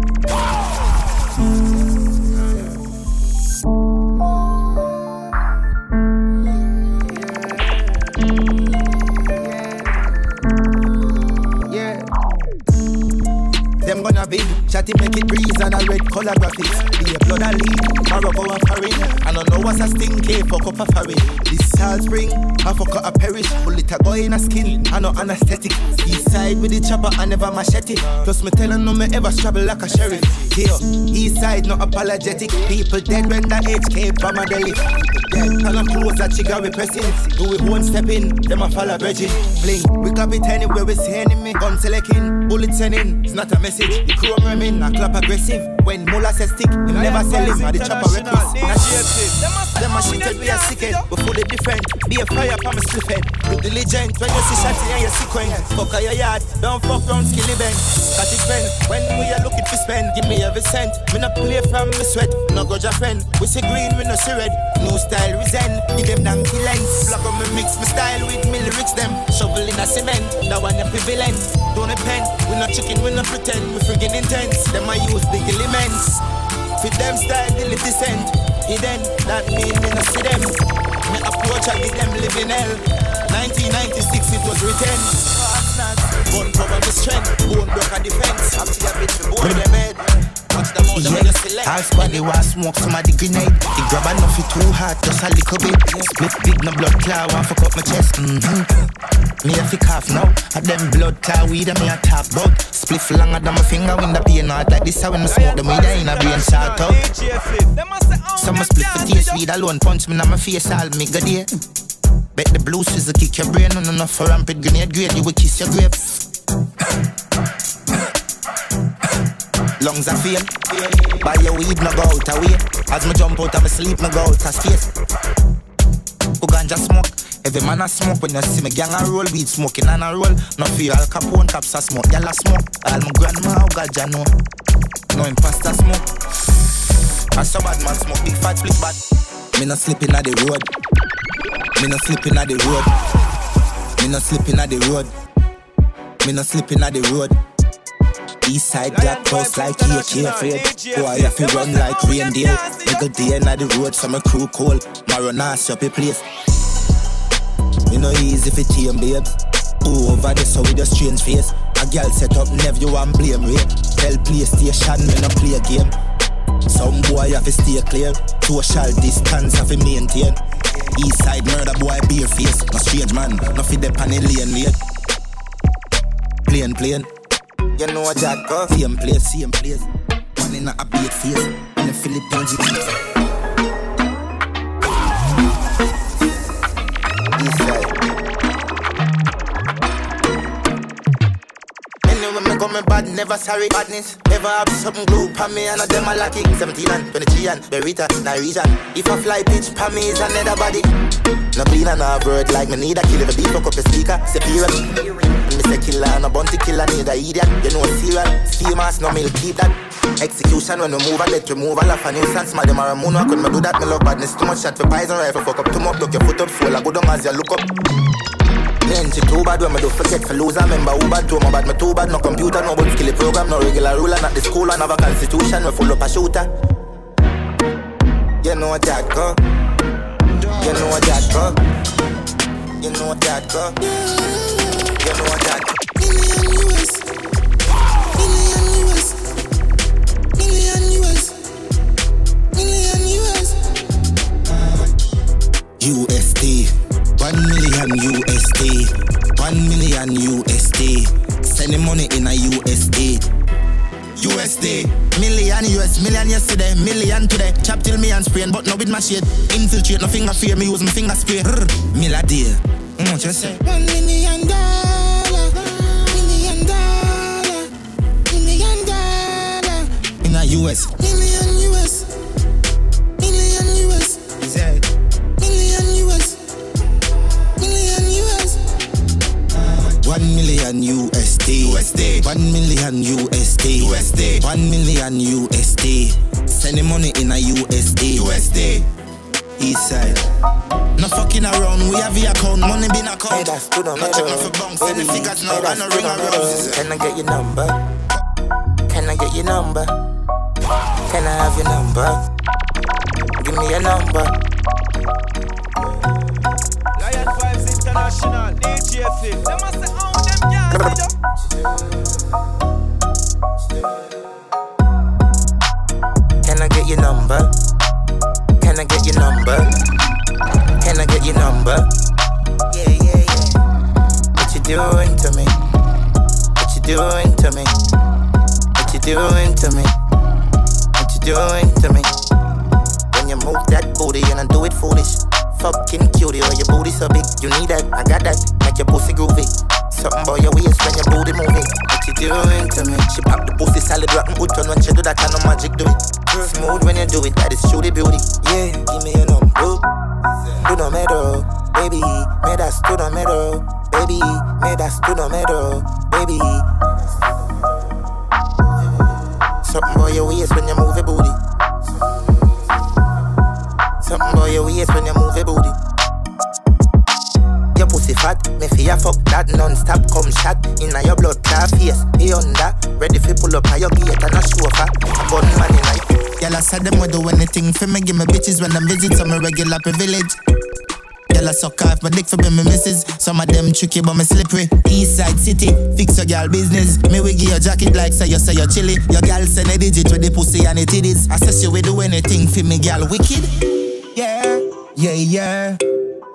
Fuck up a foreign. This salt spring, I fuck up a perish. Bullet a go in a skin, I no anesthetic. East side with the chopper, I never machete. Plus me tellin' no me ever struggle like a sheriff. Here, east side no apologetic. People dead when the HK from a deli. Dead, and I'm close that chica we pressing. Do we one step in, them a follow virgin. Bling, we got it anywhere we see enemy. Gun selecting, bullets sending, it's not a message. The chrome remain, I clap aggressive. When Mulla says stick, him never sell him, and the chopper. Nah, Them a shit we are sick head, but fully different. Be a fire from a split head. Be diligent when you see shotty and you sequence. Fuck your yard, don't fuck round Skillibeng. Got it friend, when we are looking to spend, give me every cent. Me no play from me sweat, no go your friend. We see green, we no see red. New style resent, give them donkey lens. Block on me mix my style with me lyrics them. Shovel in a cement, that one a prevalent. Don't depend, we no chicken, we no pretend. We friggin' intense, them I use big elements. Fit them style, till it descend. Hidden, that mean me no see them. Me approach, I give them living hell. 1996, it was written. Gun cover me strength, bone broke a defense. After a bit, me bone them head. Watch them out, them when you select. All squad they want smoke somebody grenade. The grab enough it too hard, just a little bit. Split big no blood clot, want fuck up my chest. Mm-hmm. Me a fi cough now. A them blood clot weed and me a talk bout. Split longer than my finger when the pain out like this. How when me smoke them weed in a brain shout out. Some a split for taste weed alone, punch me in my face all me go there. Bet the blue scissor kick your brain, no enough for rampant grenade grade, you will kiss your grave. Lungs are fail. Buy your weed, no go out away. As me jump out of my sleep, no go out of space. Who ganja smoke? Every man a smoke when you see me gang a roll, weed smoking and a roll. No fear Al Capone caps a smoke, y'all a smoke. All my grandma who ganja know. No imposter smoke. I saw bad man smoke, big fat flick bad. Me no sleeping at the road. Me no sleeping at the road. Me no sleeping at the road. Me no slipping at the road. East side black post like AK afraid. Boy, I have to run like reindeer. Nigga day in the road, so my crew cold. Maronas up a place. Me no easy for team, babe. Who over there so with a strange face. A girl set up, never you want blame rape. Tell PlayStation, me no play a game. Some boy have to stay clear. Social distance have to maintain. East side murder boy bare face. No strange man, no fit dep on the lane late. Plain, plain. You know what that go? Same place, same place. One in a beat face. In the Philippines. East side. Anyway, me go me bad, never sorry badness. Never have something glue pa me and a them a lucky. 17 and 23 and Berita, Norwegian. If I fly pitch pa me is another body. No clean and no bird like me need a kill if a beat fuck up a speaker. Superior. And me say killer and a bounty killer need a idiot. You know serial. Famous no milk keep that. Execution when we move a let remove a laugh a nuisance. Them are a moon when me do that. Me love badness too much shot for poison rifle. Fuck up too much. Look your foot up. Fall a good on as you look up. Then she too bad when me do forget for lose. I remember who bad to my bad. Me too bad. No computer, no but skill program, no regular ruler. Not the school, and have a constitution. We full up a shooter. You know that go. You know that go. You know that go. Million US. Million US. Million US. Million US. USD. One million USD. One million USD. Send the money in a USD. USD. Million US, million yesterday, million today. Chop till me and but no with my shade. Infiltrate, no finger fear, me use my finger spray. Rrr, Mill a. Mm, say? One million US. Million US. Million US. Is that? Million US. Million US. Uh, one million USD. USD. One million USD. USD. One million USD. Send the money in a USD. USD. East side. No fucking around, we have the account, money been account. Hey, that's good on No check no for bunks, send the figures now, and no ring around. Can I get your number? Can I get your number? Can I have your number? Give me your number. Lion Vibes International, DJ Fif. Them must say, oh, them girls, Can I get your number? Can I get your number? Can I get your number? Yeah, yeah, yeah. What you doing to me? What you doing to me? What you doing to me? Doing to me? When you move that booty and I do it foolish. Fucking cutie, or your booty so big, you need that. I got that, make your pussy groovy. Something about your waist when your booty moving. What you doing to me? She pop the pussy solid, rotten good turn when she do that kind of magic do it. Smooth when you do it, that is truly beauty. Yeah, give me your number. Do no matter, baby. Me das do no matter, baby. Me das do no matter, baby. Something about your waist when you move your booty. Something about your waist when you move your booty. Your pussy fat, me fear fuck that non-stop come shot Inna your blood clot face, he under Ready fi pull up at your gate and a chauffeur A gun man your Girl, I said them will do anything for me. Give me bitches when them visit some regular privilege. Girl, I suck off my dick for me, misses. Some of them tricky, but me slippery. East side city, fix your girl business. Me we your jacket like say you say you're chilly. Your girl send a digit with the pussy and it is. I say she will do anything for me, girl. Wicked. Yeah, yeah, yeah,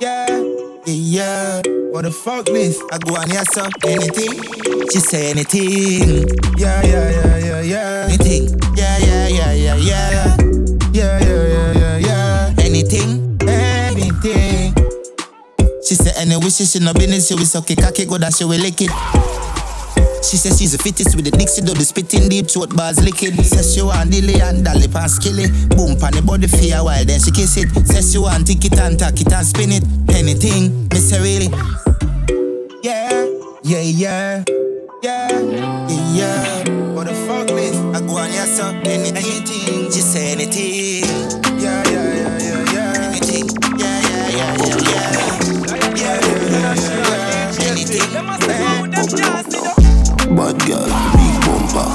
yeah, yeah. What the fuck this? I go on here, so anything. She say anything. Yeah, yeah, yeah, yeah, yeah. Anything. Yeah, yeah, yeah, yeah, yeah. Say any wishes she no business, she will suck it, cocky good and she will lick it. She says she's the fittest with the Dixie do the spitting deep throat bars licking. Says she want delay and dolly pan skilly. Boom pan the body for a while, then she kiss it. Says she want tick it and tack it and spin it. Anything, miss say really. Yeah, yeah, yeah, yeah, yeah, yeah. What the fuck, please? I go on, yes, sir. Anything, Bad girl, big bumper,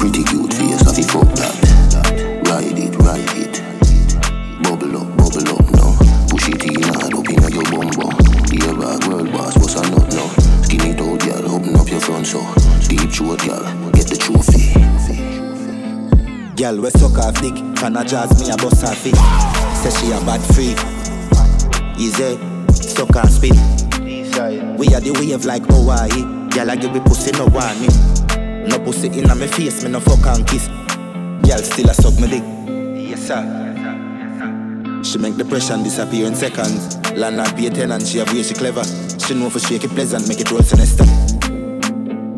pretty cute face, I fi fuck that. Ride it, ride it, bubble up, bubble up now. Push it in hard up inna your bum bum. Be a bad world boss, what's a nut now? Skin it out, girl, open up your front so. Deep throat, girl, get the trophy. Girl, we suck off dick, can I jazz me a bust her feet? Say she a bad freak. Easy, suck and spit. We are the wave like Hawaii. Girl, I give me pussy no warning. No pussy inna me face, me no fuck and kiss. Girl, still a suck me dick. Yes sir. She make depression disappear in seconds. Land not pay ten and she have way she clever. She know for shake it pleasant, make it roll sinister.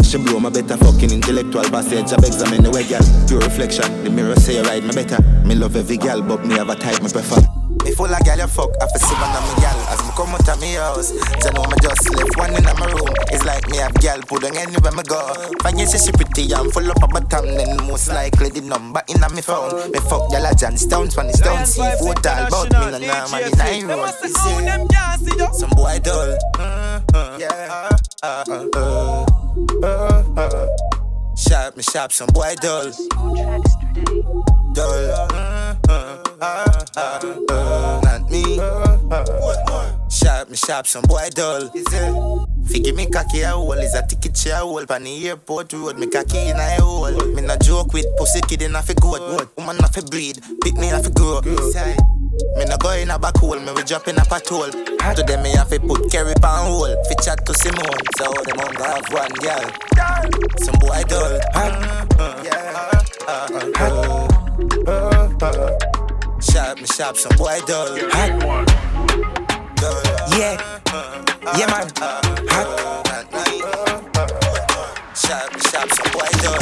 She blow my better fucking intellectual passage. Job examine the way, girl. Pure reflection. The mirror say you ride me better. Me love every girl, but me have a type me prefer. Me full of gal you fuck, I fi see one of me gal. As me come out of me house, you know me just left one in my room. It's like me have gal put on anywhere me go. Find you say she pretty and full up of bottom Then most likely the number in a me phone. Me fuck gal a John Stones, funny stones See four tall, but me no normally nine road Some boy dull. Yeah. Uh, uh, uh, uh, uh. Sharp me sharp, some boy dull. Dull. Uh, uh, uh, uh, uh, Not me Sharp me sharp, some boy dull. Figure me cocky a hole is a ticket chair hole Pan the airport road, me cocky in a hole. Me no joke with pussy kid in a fi goat. Woman a fi breed, pick me a fi grow. Me no go in a back hole, me we drop in a patrol To them me have to put carry pan hole Fi chat to Simone, so them on have one girl. Some boy uh. Sharp me sharp, some boy Dull Yeah, yeah man. Sharp sharp, some boy dull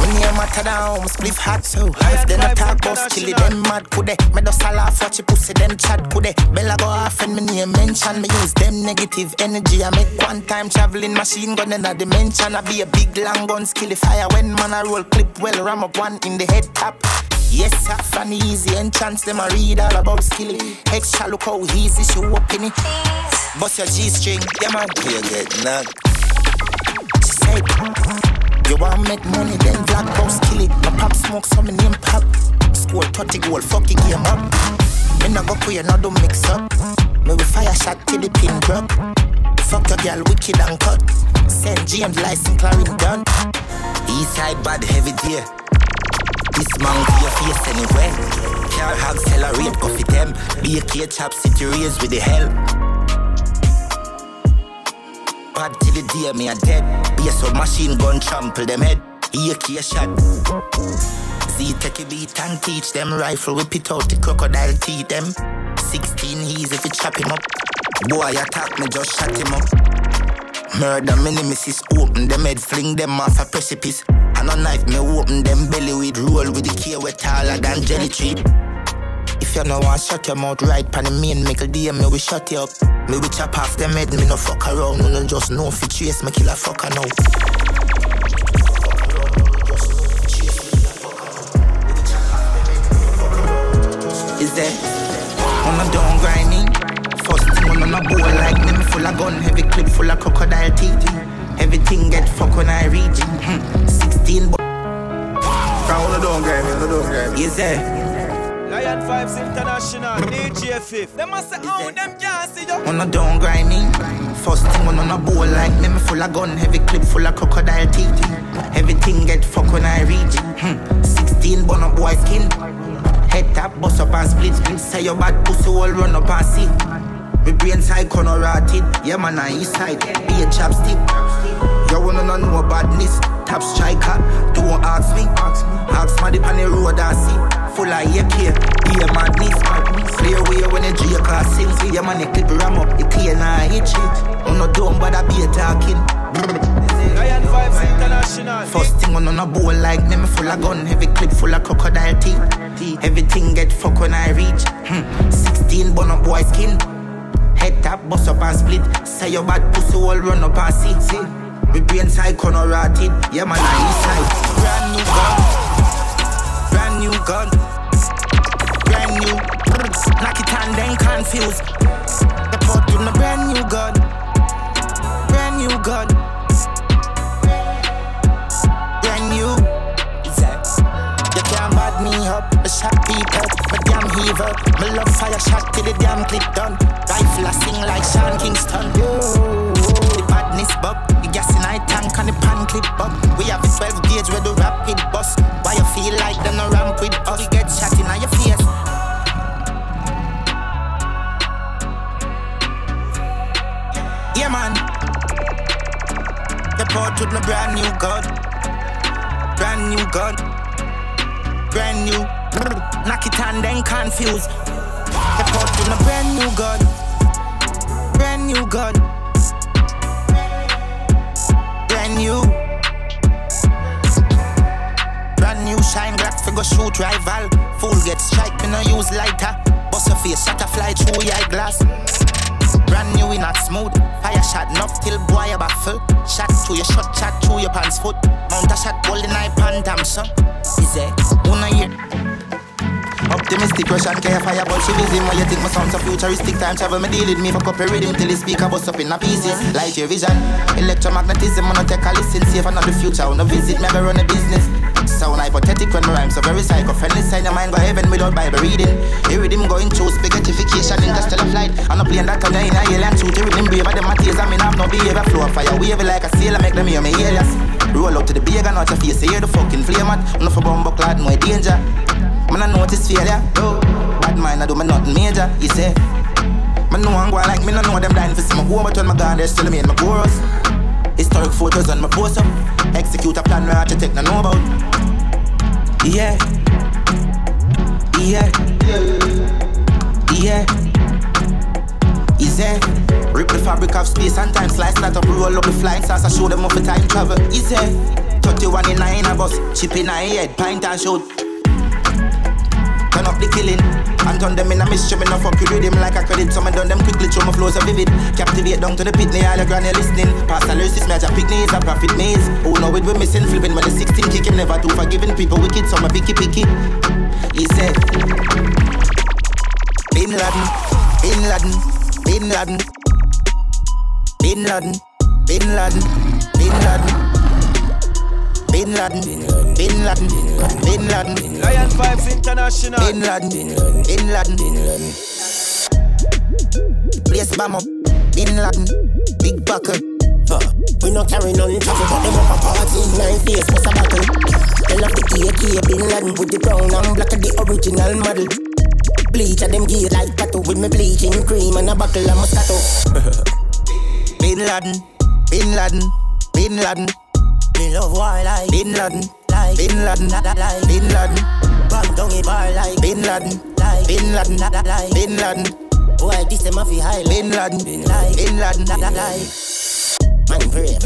When you matter down, spliff hot so If they not talk about kill it, them mad could they Me just a laugh watch you pussy, them chat could they Bella go off and me name mention. Me use them negative energy. I make one time traveling machine gun in a dimension. I be a big long gun skill fire When man I roll clip well ram up one in the head top Yes, sir, funny easy entrance, them I read all about skilly. Extra look how easy she walking it. Bust your G string, yeah man. You get knocked She said, You want make money, then black box kill it. My pop smoke, so my name pop. Score 30 goal, fuck your game up. Me no go no do mix up. Me we fire shot till the pin drop. Fuck your girl, wicked and cut. Send James license, Clarin done. Eastside bad heavy deer This man to your face anywhere. Car accelerate, go fit them. Be a cage chop, city raise with the hell. Bad till the day me a dead. Be a submachine gun trample them head. AK shot. Z take a beat and teach them. Rifle whip it out the crocodile teeth them. 16 he's if you chop him up. Boy attack me just shut him up Murder me nemesis open them head fling them off a precipice. And a knife me open them belly with roll with the key way taller than jelly tree. If you no want shut your mouth right pan the main make a DM me we shut you up. Me we chop off them head me no fuck around Me no just know fi chase me kill a fucker now. Is that on a down grinding? First thing on a bowl like me full of gun, heavy clip full of crocodile teeth. Everything get fuck when I reach. Hmm. 16 but From on the down grinding, on the down grinding. Is that? Lion Vibes International, DJ Fif. Them must say, oh, them can't see you. on a down grinding. First thing on a bowl like me, me full of gun, heavy clip full of crocodile teeth. Everything get fuck when I reach. Hmm. 16 bun up boy skin. Head tap, bust up and split split. Say your bad pussy all run up and see. Me brain side corner rotted. Yeah man, I east side. Be a chapstick. You wanna know no badness. Top striker. Don't ask me. Ask me the on the road I see. Full of AK. Be a madness. Clear way when a G class sing. See your money clip ram up, the clear now hit shit. On no but I be talking. Lion Vibes International. First thing on on a bowl like me full of gun, heavy clip full of crocodile teeth. Everything get fuck when I reach. Hmm. 16 bun up boy skin. Head tap, bust up and split. Say your bad pussy all run up and see. see. We brain side corner rotted. Yeah man, I side. Brand new gun. Brand new gun. Brand new. Knock it and then confused. The port with my brand new gun. Brand new gun. Me up, I shot people, my damn heaver. My love fire shot till the damn clip done. Rifle I sing like Sean Kingston. The badness bug, the gas in I tank and the pan clip up. We have a 12 gauge with the rapid bus. Why you feel like them no ramp with us? You get shot in your face. Yeah man, the port with my brand new gun, brand new gun brand new. Knock it and then confused. The port with a brand new gun. Brand new gun. Brand new. Brand new shine black figure shoot rival. Fool get strike, me no use lighter. Bust your face, shot a fly through your eyeglass. Brand new, we not smooth. Fire shot enough till boy a baffle. Shot to your shot, shot through your pants foot. Mount a shot, golden eye pan damn son. Is it? Una year. Optimistic Russian care fire but she busy Why you think my sound so futuristic Time travel me deal with me for copy rhythm Till the speaker bust up in a pieces. Light your vision Electromagnetism Wanna take a listen Safe and not the future Wanna visit Me go run a business. Sound hypothetical when my rhymes so very psycho-friendly Sign your mind go heaven without Bible reading. Hear rhythm going through spaghettification Interstellar flight I'm not playing that on the inner alien truth Hear rhythm braver than my tears I mean I have no behavior Flow of fire wavy like a sailor Make them hear me alias. Roll out to the big and out your face Hear the fucking flame at Enough for bumbo clad no danger Man, I notice failure. Oh. Bad mind, I do me nothing major. You say, man, no one go like me, no know them dying for see my go, but when my gone, they still made my chorus. Historic photos on my post up. Execute a plan where architect no know about. Yeah. Yeah. Yeah. Easy. Rip the fabric of space and time, slice that up, roll up the flights as I show them off for time travel. Easy. 31 in nine a bus, chip in a head, pint and shoot. The killing and turn them in a mystery. Me no fuck with rhythm like a credit. Some done them quickly, through my flows are vivid. Captivate down to the pit, all the granny listening. Past the lyricist, a pick knees, a profit maze. Oh no, it we missing, flipping when the 16 kick him never too forgiving. People wicked, some a picky picky. He said, Bin Laden, Bin Laden, Bin Laden, Bin Laden, Bin Laden, Bin Laden. Bin Laden, Bin Laden, Bin Laden, Bin Laden, Lion Vibes International. Bin Laden, Bin Laden, Bin Laden. Place bomb up, Bin Laden, big buckle. Uh, we no carry none trouble, but them up a party nine face what's a battle. They love the AK Bin Laden with the brown and black of the original model. Bleach of them gear like tattoo with me bleaching cream and a buckle of Moscato. Bin Laden, Bin Laden, Bin Laden. Me love war like Bin Laden, like Bin Laden, like Bin Laden, Bang down a bar like Bin Laden, like Bin Laden, like Bin Laden, Boy, this them fi high Bin Laden, like Bin Laden, like Man pray.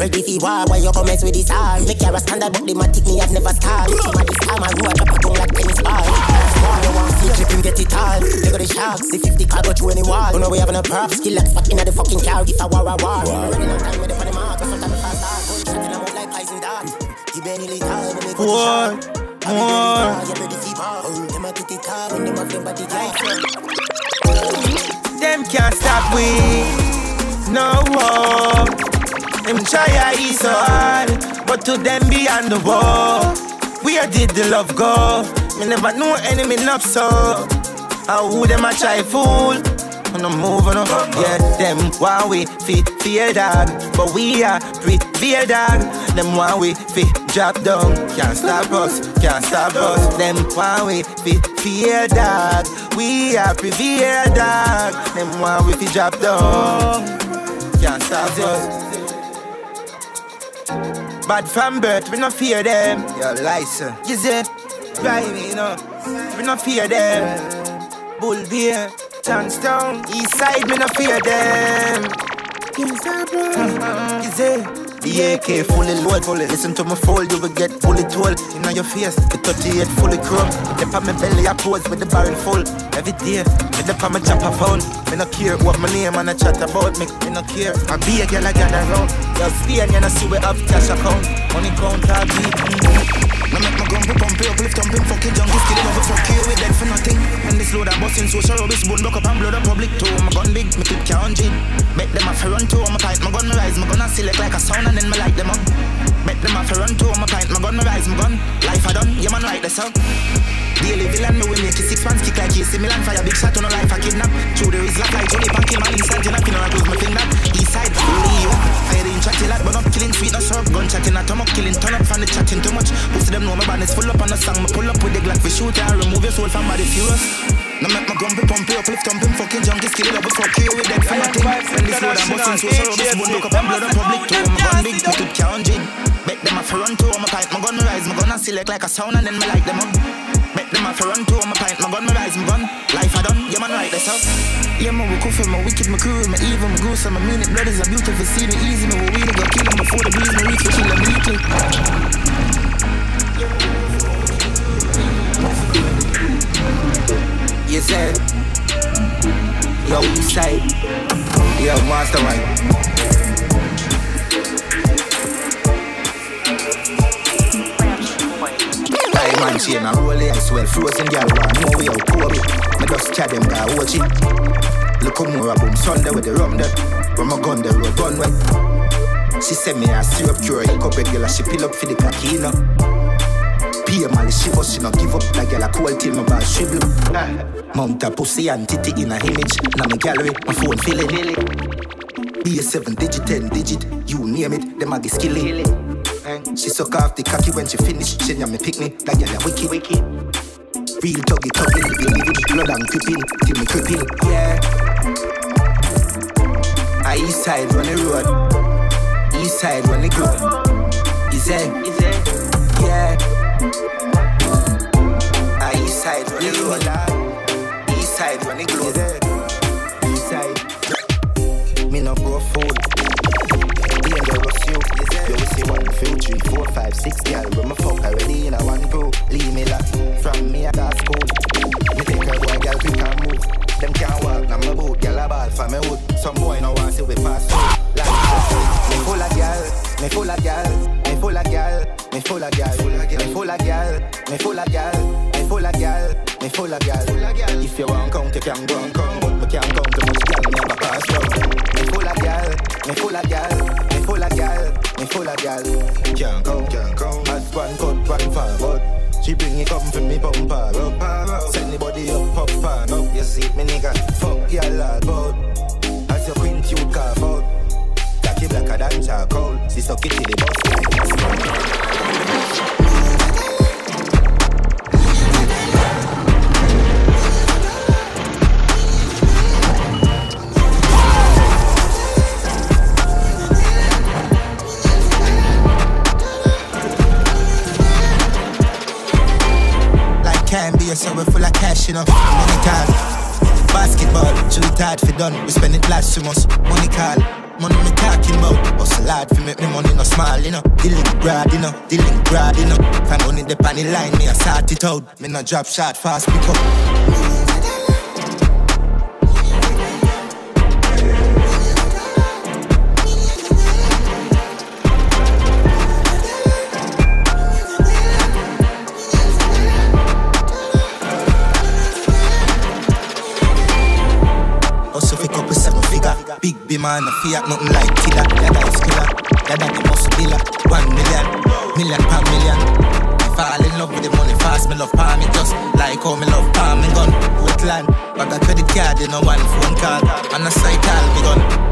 Ready fi war Why you come mess with this all Make your standard But the matic me have never stalled my this time I a drop a tongue like tennis ball War you want clip him get it all They got the sharks See 50 car go through any wall. You know we having a prop. Skill like fuck inna the fucking car If I war a war. Ready no time with the funny mark in a mouth like poison dart Give any lethal When they go to War, shot. You ready fi ball Them a kitty When them have them body tight Them can't stop we, no war. Them try eat so hard, but to them beyond the wall. Where did the love go? Me never knew enemy enough so. How who them a try fool? And I'm moving on, yeah. Them why we fi fear dog, but we are prevail dog. Them why we fi drop down, can't stop us, can't stop us. Them why we fi fear dog, we are prevail dog. Them why we fi drop down, can't stop us. Bad from birth, we no fear them. Your license, you see, right, you know. We not fear them. Bull beer, Johnstown, East Side, me not fear them. Uh, Is it? The AK fully loaded. Fully. Listen to me fold, you will get fully told. In your face, the 38 fully chrome. The on my belly, I pose with the barrel full. Every day, with the on my chopper phone. Me no care what my name and I chat about me. Me no care. I be a girl I gather round. Yo, stay and you know see we have cash account. Money count all be. Mm-hmm. Now make my gun pump up, lift up him fucking junkie Skid over fuck you with dead for nothing. And this load I'm busting social rubbish Bone buck up and blood up public too. My gun big, me keep count G Make them a run too, my pipe, my gun me rise My gun a select like a sound and then me light them up. Make them a run too, my pipe, my gun me rise My gun, life I done, yeah man right the up Daily villain, me will make it six pants kick like AC Milan Fire big shot on a life I kidnap. Through the wrist like Johnny Pan kill man inside You know, you know I close my finger. East side, only you chatty like, but up killing sweet no syrup Gun chatting. At up, killing turn up from the chatting too much. Pussy them know my band is full up on the song. Me pull up with the Glock for shoot and remove your soul from body furious. Now make my grumpy pump you up, lift thumping fucking junkie Skill it up, fuck you with dead for nothing When this load I'm busting so so rubbish Bone look up and blood on public too. My gun big, me could count G Bet them a run too, my pipe, my gun rise My gun a select like a sound and then me light them up Bet them a for run too, my pipe, my gun my rise My gun, life I done, yeah man right that's up Yeah man, we cool for my wicked, my crew, my evil, my gruesome My mean it, blood is a beautiful scene, easy Me we really go kill before the breeze Me reach for kill them weekly Yes, sir. Yo, side. Yo, mastermind. I man chain a roll I swell frozen girl want know we out Kobe. Me just chat them guy watch it. Look how more boom Sunday with the rum there. When my gun the road gun wet. She send me a syrup cure, he cup girl she pill up for the cocky. Pay Molly, she but she not give up. That girl a cool till my bar shrivel. Mount a pussy and titty in a image. Now my gallery, my phone feeling. Be a seven digit, ten digit, you name it, them a get She suck off the cocky when she finish. She me pick me, that girl a wicked. wicked. Real tuggy tuggy, living living, blood and creeping, till me creeping. Yeah. I east side run the road, east side run the ground. Is it? Yeah. I east side run the road, east side run the globe. East side. Me no bro fool. See one, two, three, four, five, six girl. When me fuck already in a one crew. Leave me like from me I got school. Me take a boy, girl, pick and move. Them can't walk, now my boot, girl a ball for me wood. Some boy no want see we pass through. Like me full of girl, me full of girl, me full of girl, me full of girl, me full of girl, me full of girl, me full of girl, me full of girl. If you want count, you can go and count, but me can't count too much girl. A pass through. Me full of girl, me full of girl, me full of girl, me full of girl. Can't count, can't count. As one cut, one forward. She bring it come for me bumper up. Send the body up, pop fan up. You see me nigga, fuck y'all all about. As your queen cute carve out. Blacker than charcoal. She suck it till the bus so we full of cash, you know. Money call. Basketball, shoot hard for done. We spend it last two months. Money call. Money me talking about. Hustle hard for make me money no small, you know. Dealing grad, you know. Dealing grad, you know. Find money the panny line, me I sort it out. Me no drop shot fast, pick up. Man, a fiat, nothing like killer. That is killer, that that the muscle dealer One million, million per million. Me fall in love with the money fast Me love palm it just like how me love palm and gun. Wetland, bag a credit card, you know one phone call And a call, me gun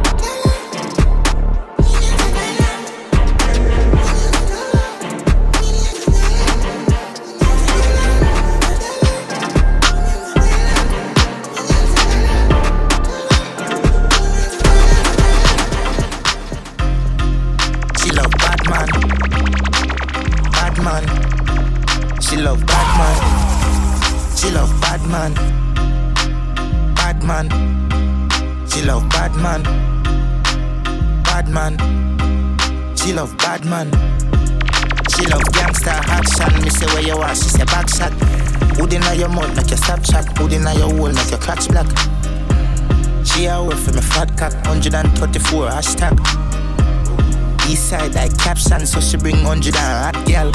She love bad man. Bad man. She love bad man. Bad man. She love bad man. She love gangster action. Me say where you are, she say back shot. Hood inna your mouth, make your stop chat. Hood inna your hole, make your crotch black. She a work for me fat cock, 134 hashtag. East side like caption, so she bring 100 and hot girl.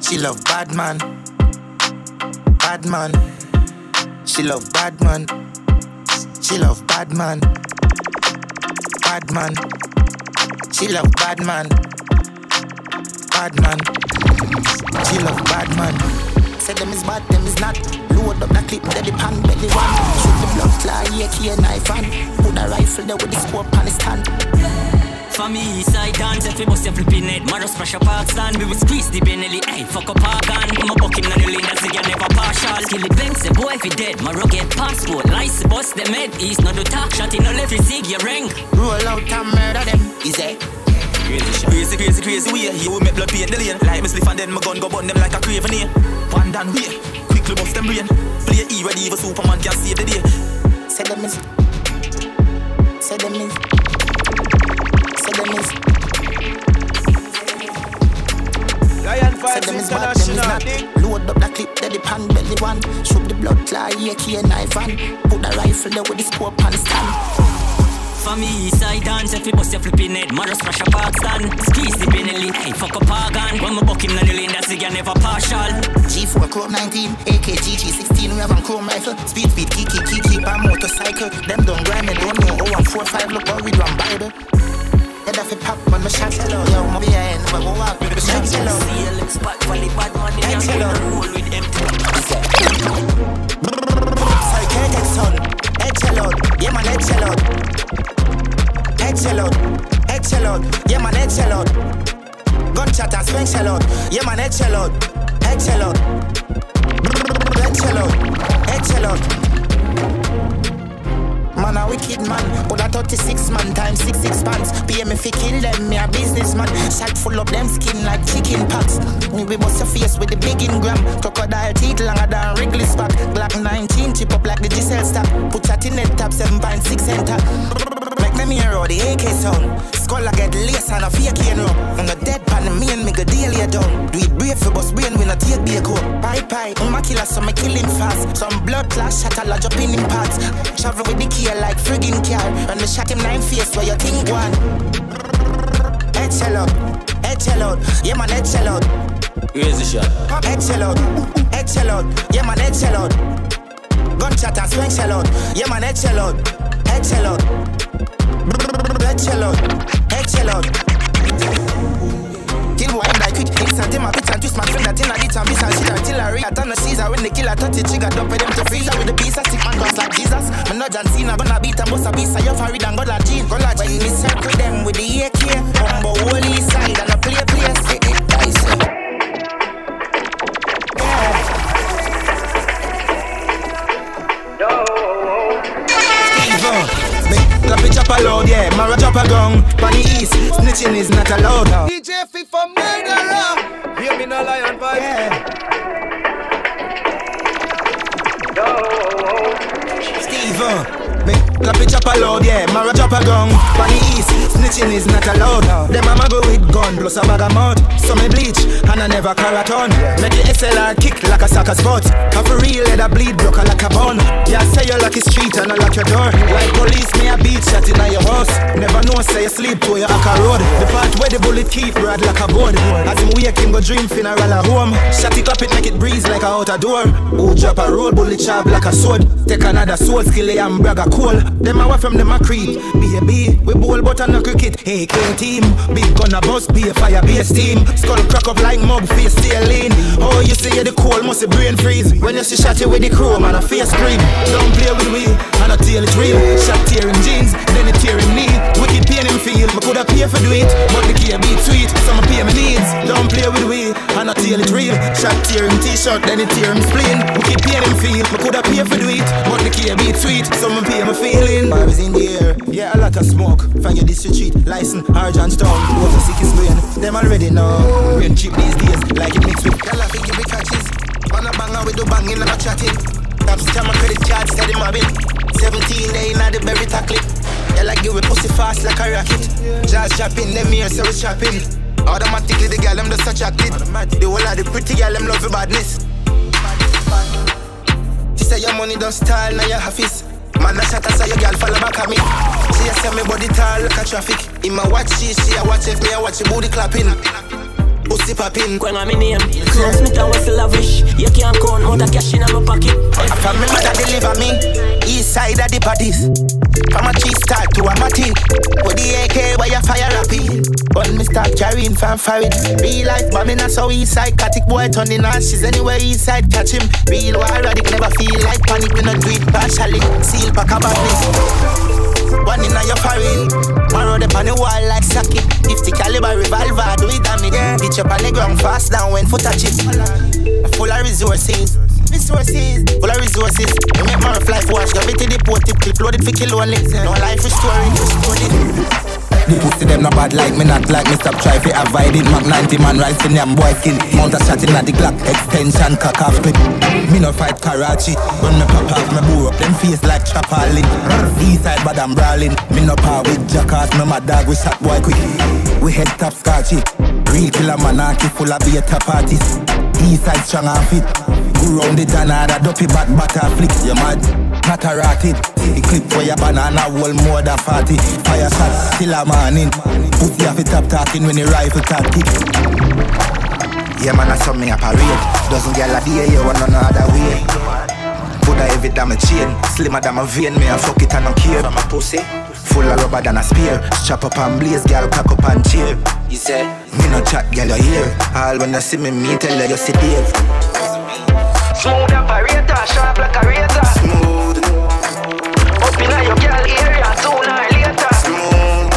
She love bad man, bad man. She love bad man. She love bad man, bad man. She love bad man, bad man. She love bad man. Say them is bad, them is not. Load up the clip, belly pan, belly one. Shoot the blood fly, AK knife and put a rifle there with the scope on the stand. For me, east side dance, if we bust your flipping head, Maros pressure park stand, we will squeeze the Benelli, hey, fuck up park on. I'm a bucking on the lane, that's again never partial. Kill the banks, the boy if he dead, Maro get passport, lice, bust them head, east, no do talk, shot in no left, you sig your ring. Roll out and murder them, is it? Crazy, crazy, crazy way. You will make blood paint the lane. Like me spliff and then my gun go burn them like a craven here. One down way. Quickly bust them brain. Play E ready even Superman can save the day. Say them is. Say them is. Say them is. Lion Vibes is bad, them is International. not. Load up the clip, there the pan belly one. Shoot the blood fly, AK knife and put a rifle there with the scope on the stand. For me, side dance, if we bust your flipping head, Maros pressure park stand, squeeze the Benelli, hey, fuck up park on. When my bucking on the lane, that's again never partial. G4 Chrome 19, AK GG 16, we have a chrome rifle. Speed, speed, kiki, kiki, by motorcycle. Them don't grind me, don't know. Oh, I'm 4 5, look how we run Bible. Head off a pop, man, my shot hello. Yo, my behind, but go walk with the shot hello. CLX spot, volley bad man, in your roll with empty. Get son. Head chill out, yeah man, head chill out. Head chill out, head chill out, yeah man, head chill out. Gunshot and swing chill out, yeah man, head chill out. Head chill wicked man, but a 36 man times 6 six pants. Pay me fi kill them, me a businessman. Shot full of them skin like chicken pox. Me we bust your face with the big ingram. Crocodile teeth longer than Wrigley's back. Glock 19 chip up like the Giselle stack. Put chat in net top 7.6 center. Make them hear all the AK sound. Skull I get lace and a fake cane row. On the dead pan, me and me go daily down. Do it brave for bust brain when I take be a coat. Pie pie, I'm a killer, so me kill him fast. Some blood clash, shot a lodge up in him parts. Travel with the key like friggin' car. And me shot him nine face where you think one. Head shell out, head shell out, yeah man, head shell out. the shot. Head shell out, head shell out, yeah man, head shell out. Gunshot and swing shell out, yeah man, head shell out, head shell out. Kill a bitch and twist my that in a ditch and miss and shit until I reach. Turn the Caesar when the killer touch it, trigger dump for them to freeze with the piece of stick man cross like Jesus. Me no John Cena, gonna beat and bust a piece of your farid and go like Gene. Go like When me circle them with the AK, bumbo holy side me chop a load, yeah. Mara chop a gun, on the east, snitching is not allowed. DJ Fif for murderer. Hear me no Lion Vibes. Steven, me clap it chop a load, yeah. Mara chop a gun, on the east, snitching is not allowed. Them mama go with gun plus a bag of mud. So me bleach and I never carroton. Make the SLR kick like a soccer spot. Have a real a bleed broke like a bun. Yeah, say you lock the street and I lock your door. Like police, me a beat shot in your house. Never know say you sleep to your hacker road. The part where the bullet keep rod like a board. As him wake him go dream funeral at home. Shot it up it make it breeze like a outer door. Who drop a roll bullet chop like a sword. Take another soul skill and brag a cool. Them away from them a creep. Baby, we bowl but a no cricket. AK team, big gun a bust, be a fire base team. Skull crack up like mug face lean. Oh, you see the cold must be brain freeze. When you see shot you with the chrome and a face scream. Don't play with me, and a tail it real. Shot tearing jeans, then it tearing knee. Wicked pain him feel, me coulda pay for do it, but the key beat sweet, so me pay my needs. Don't play with we, and a tail it real. Shot tearing t-shirt, then it tear him spleen. Wicked pain him feel, me coulda pay for do it, but the key beat sweet, so me pay my feeling. Vibes in the air, yeah a lot of smoke. Find your district street, license, Argentstown, water sick is brain. Them already know. Brain cheap these days, like it mixed with. Y'all think you be catches. On a banger, we do banging and a chatting. Top scam my credit card, steady mobbing. 17 day in the berry tackling. Yeah, like you, we pussy fast like a rocket. Just chopping, them here, so we chopping. Automatically, the girl, them just attracted. The whole of the pretty girl, them love your badness. She say your money don't style, now you have it. Man, I shot I saw your girl follow back at me. She a say me body tall like a traffic. In my watch, she, she a watch if me a watch your booty clapping. Pussy popping. When I'm in name, close me to whistle lavish. You can't count out the cash in my pocket. I from me mother deliver me. East side of the parties. From a cheese start to a matty. With the AK where you fire rapid. When me start carrying fan farid. Real life but bombing us so east side. Catic boy turning ashes anywhere east side catch him. Real war addict never feel like panic. We not do it partially. Seal pack a badness. One in your foreign. Marrow the on the wall like socket. 50 caliber revolver, do it damage. Yeah. Bitch up on the ground fast down when foot touch it. Full of resources. Resources, full of resources. We make fly wash, go to the port, tip clip loaded for kill only. No life restoring, restoring. The pussy them not bad like me, not like me. Stop try to avoid it. Mac 90 man rise in them boy skin. Mount a shot in at the Glock extension, cock off clip. Me no fight Karachi. When me pop off, me bore up them face like Chapalin. East side, but I'm brawling. Me no par with jackass. Me my dog we shot boy quick. We head top scotchy. Real killer manaki full of beta parties. East side strong and fit. Go round the Janada, dopey bat butter flicks. You mad? Not a rotted. The clip for your banana wall more than 40. Fire shot till a morning. Pussy off it top talking when the rifle tap kick. Yeah, man, I saw me a parade. Doesn't get a day, you want no other way. Put a heavy damn a chain. Slimmer than a vein, me a fuck it and no care. From a pussy. Full of rubber than a spear. Strap up and blaze, girl, cock up and cheer. You say, me no chat, girl, you hear. All when you see me, me tell you, you see Dave. Smooth operator, sharp like a razor. Smooth. Up in your girl area, sooner or later. Smooth.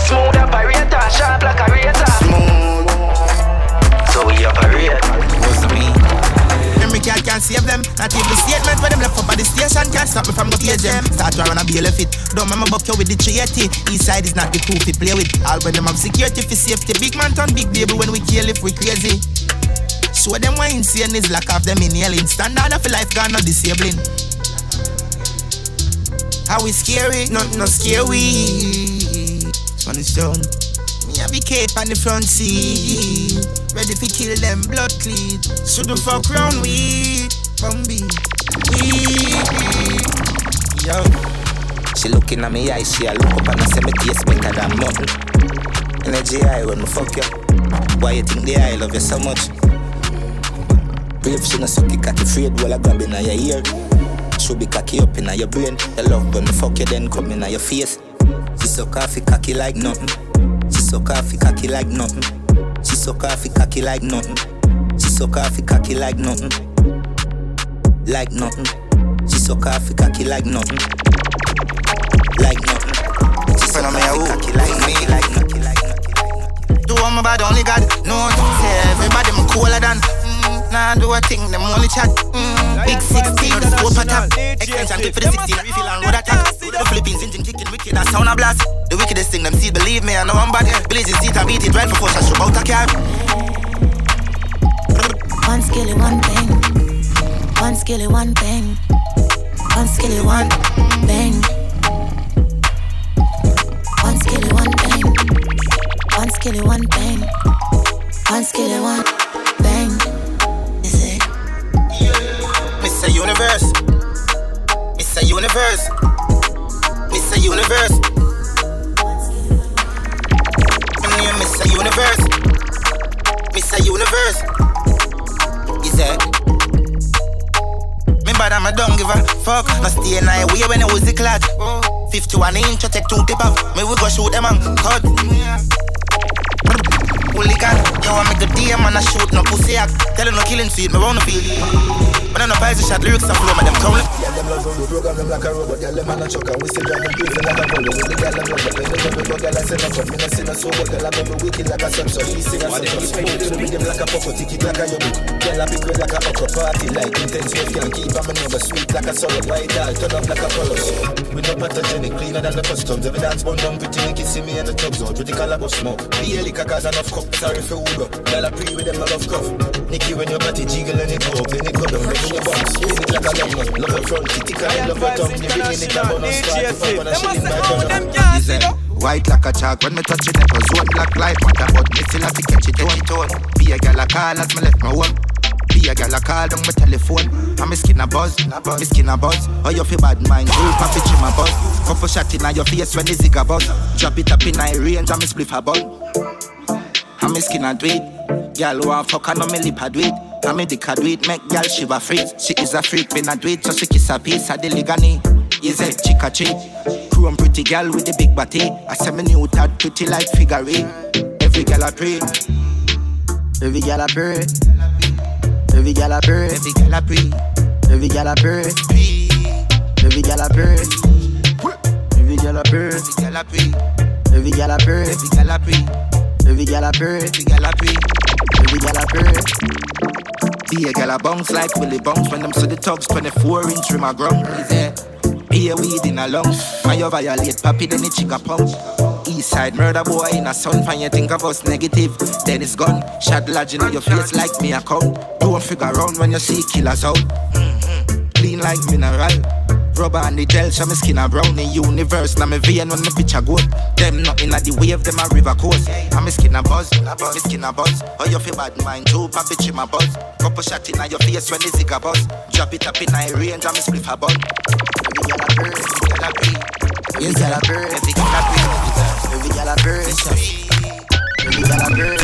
Smooth operator, sharp like a razor. Smooth. So we operate. What's me? Every girl can't save them. Not even statement when them left up at the station can't stop me from the page them. Start to run a bail fit. Don't remember buck you with the 380. East side is not the crew we play with. All when them have security for safety. Big man turn big baby when we kill if we crazy. Show them why insane is lack of them inhaling. Standard of life gone not disabling. How we scary? Not no scary. Funny stone. Me have the cape on the front seat. Ready to kill them blood clean. Should the fuck round we Bambi. We Yo. She looking at me eye, she a look up and I say me taste better than nothing. Energy high when me fuck you. Why you think the I love you so much? Brave she no suck it cocky afraid while I grab in your ear. Should be cocky up in your brain. The love when me fuck you then come in your face. She suck coffee cocky like nothing. She suck coffee cocky like nothing. She suck coffee cocky like nothing. She suck coffee cocky like nothing. Like nothing. She suck coffee cocky like nothing. Like nothing. She suck coffee cocky like nothing. Like nothing. Do all my bad only God no Say everybody me cooler than Nah do a thing them only chat mm, Big 16 the scope a tap Extension clip for the 16 refill and road attack The Philippines engine kicking wicked that sound a blast The wickedest thing them see believe me I know I'm bad Blazing seat I beat it right before I show out a car One skilly, one thing. One skilly, one thing. One skilly, one bang. One skilly, one bang. One skilly, one bang. One skilly, one bang. Mr. Universe Mr. Universe Mr. Universe My name Mr. Universe Mr. Universe Is that bad and I don't give a fuck No stay in my way when it was the clock 51 inch I take two tip off Me we go shoot them and cut Hooligan, yo, I make a DM and I shoot no pussy act. Tell them no killing sweet, me round the field. But I no pies shot lyrics and flow, me them cowling. We program them like a robot. Yeah, them man a chuck and we still them crazy like a bullet. With the girl love it, when they jump, we girl and say no cut, me no say no so But girl, I make me wicked like a sun So he sing a so spoon to the rhythm like a poco Tick it like a book Girl, I big red like a okra Party like intense wave, can't keep on me number Sweet like a solid white dog, turn up like a colors We no pathogenic, cleaner than the customs. Every dance bun down, pretty Nicky see me in the tubs out Pretty caliber smoke, be a liquor cause enough cup Sorry for Uber, girl, I pre with them, I love cuff Nicky when your body jiggle and it go up, then it go down, then it bounce Spin it like a nut, love your front, kitty can love your tongue You bring in it, I'm on a start, if I'm on a shilling by gun He said, White like a chalk when me touch it, never zone black like matter, but me still have to catch it on tone. Be a gal a call as me left my home. Be a gal a call down my telephone. And me skin a buzz, me skin a buzz. Oh you feel bad mind, do pop it in my buzz. Couple shot in your face when the zig a buzz. Drop it up in my range and me spliff a bun. And me skin a do it. Gal want fuck and on me lip a do it. And me dick a do it, make gal shiver freeze. She is a freak when I do it, so she kiss a piece of the ligani. Is it chick a treat? Chrome pretty gal with the big body. I say me new that pretty like figure eight. Every gal a pray. Every gal a pray. Every gal a pray. Every gal a pray. Every gal a pray. Every gal a pray. Every gal a pray. Every gal a pray. Every gal a pray. Every gal a pray. Every gal a pray. Every gal a pray. Every gal a pray. Be a gal a bounce like Willie bounce when them see the tugs 24 inch rim a ground. Is it? Be a weed in a lungs. When you violate papi, then the chica pump. East side murder boy in a sun. Find you think of us negative, then it's gone. Shot lodging on your face like me a count. Don't figure around when you see killers out. Mm-hmm. Clean like mineral. Rubber and the gel, show me skin a brown in universe. Now me vein when me picture go. Them not in the wave, them a river coast. And me skin a buzz, me skin a buzz. Oh you feel bad mind too, papi bitch my buzz. Couple shot in your face when the zig a buzz. Drop it up in my range and me spliff a bun. Every gal a pray. Every gal a pray. Every gal a pray. Every gal a pray. Every gal a pray. Every gal a pray.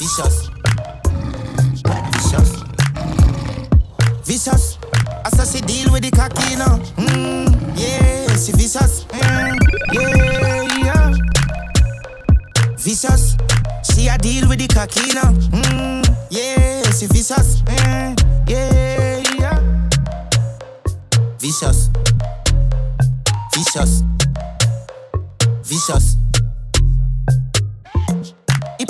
Vicious. Vicious. Vicious. As I say, deal with the cocky now. Mm, yeah, she vicious. Mm, yeah, yeah. Vicious. She a deal with the cocky now. Mm, yeah, she vicious. Mm, yeah, yeah. Vicious. Vicious. Vicious.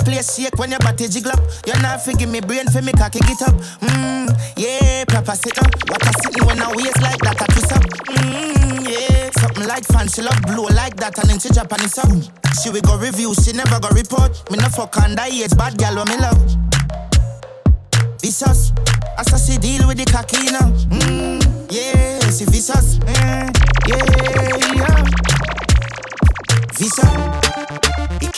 Play shake when your body jiggle up. You're not figure me brain for me cocky get up. Mmm, yeah, proper sit up. What a sitting when I waist like that, I kiss up. Mmm, yeah, something like fancy love blow like that and then she on up. She we go review, she never go report. Me no fuck under age, bad girl when me love. Vicious, I see deal with the cocky now. Mmm, yeah, she vicious. Mm, yeah, yeah. Vicious.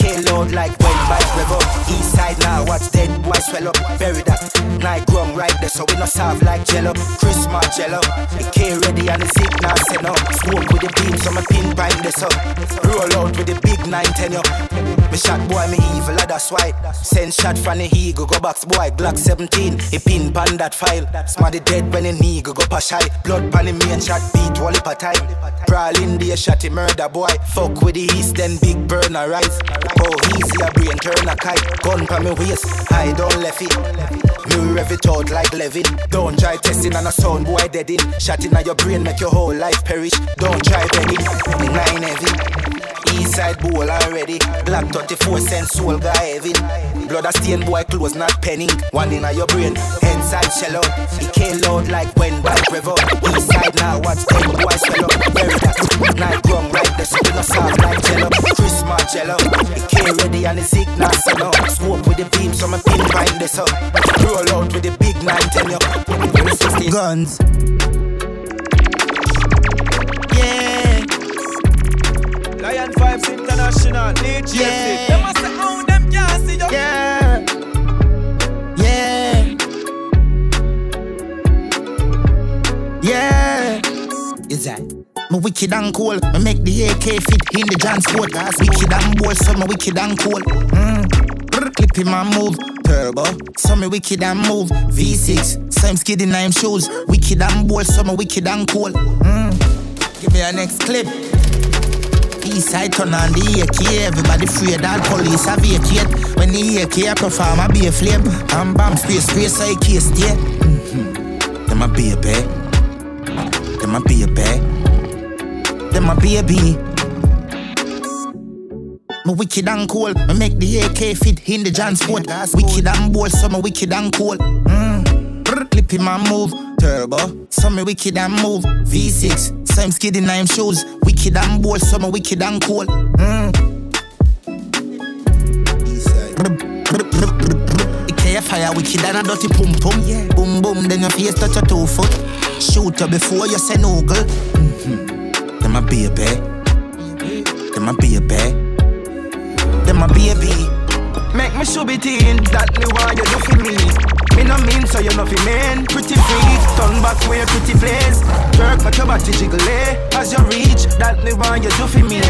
Loud like when bike rev up. East side now, watch dead boy swell up. Bury that. Night grum right there, so we not soft like jello. Christmas jello. It came ready and the now, send up. Smoke with the beam, so my pin prime this up. Roll out with the big 910 up. Me shot boy, me evil, ah, that's why. Send shot from the eagle, go box boy, Glock 17. He pin pan that file. Smarty dead when in eagle, go pass high. Blood pan the and shot, beat wally per time. Brawl in the shot, he murder boy. Fuck with the east, then big burner rise. Oh, easy a brain turn a kite. Gun pa me waist, I don't left it. Me rev it out like Levin. Don't try testing on a sound boy dead in. Shot in your brain make your whole life perish. Don't try begging. Nine heavy. East side bowl already. Black 34 cent soul guy heavy. Blood a stain boy close not penning. One in your brain. Head side shell out. It came loud like when bike rev up. East side now watch them boys swell up. Bury that. Night grum right there so we no soft like jello. Christmas jello. It came ready and the signal send up. Smoke with the beam so my pin bind this up. Roll out with the big 910 up. Guns. Lion Vibes International, Yeah. Them must say, own them can't see you. Yeah. Yeah. Yeah. Is that? Me wicked and cool. Me make the AK fit in the transport. Wicked and bold, so me wicked and cool. Mm. Brr, Clip in my move. Turbo. So me wicked and move. V6. Same skiddy nine shoes. Wicked and bold, so me wicked and cool. Mm. Give me a next clip. East side turn on the AK. Everybody afraid that police have vacate. When the AK perform, I be a flame. And bomb space, space, I can't stay. Mm-hmm. Them a baby. Them a baby. Them a baby. Me wicked and cool. Me make the AK fit in the John Sport. Wicked and bold, so me wicked and cool. Mm. Lippy man move. Turbo, so me wicked and move. V6, same skid in nine shoes. Wicked and bold, so me wicked and cool. Mm. Ikea fire wicked and a dirty pum pum. Boom boom, then your face touch a two foot. Shoot you before you say no girl. Mm-hmm. Them a baby. Them a baby. Them a baby. Make me show be teen, that me why you do for me. Me no mean so you fi mean. Pretty freak, turn back where pretty place. Jerk my your body jiggle eh. As you reach, that me why you do for me.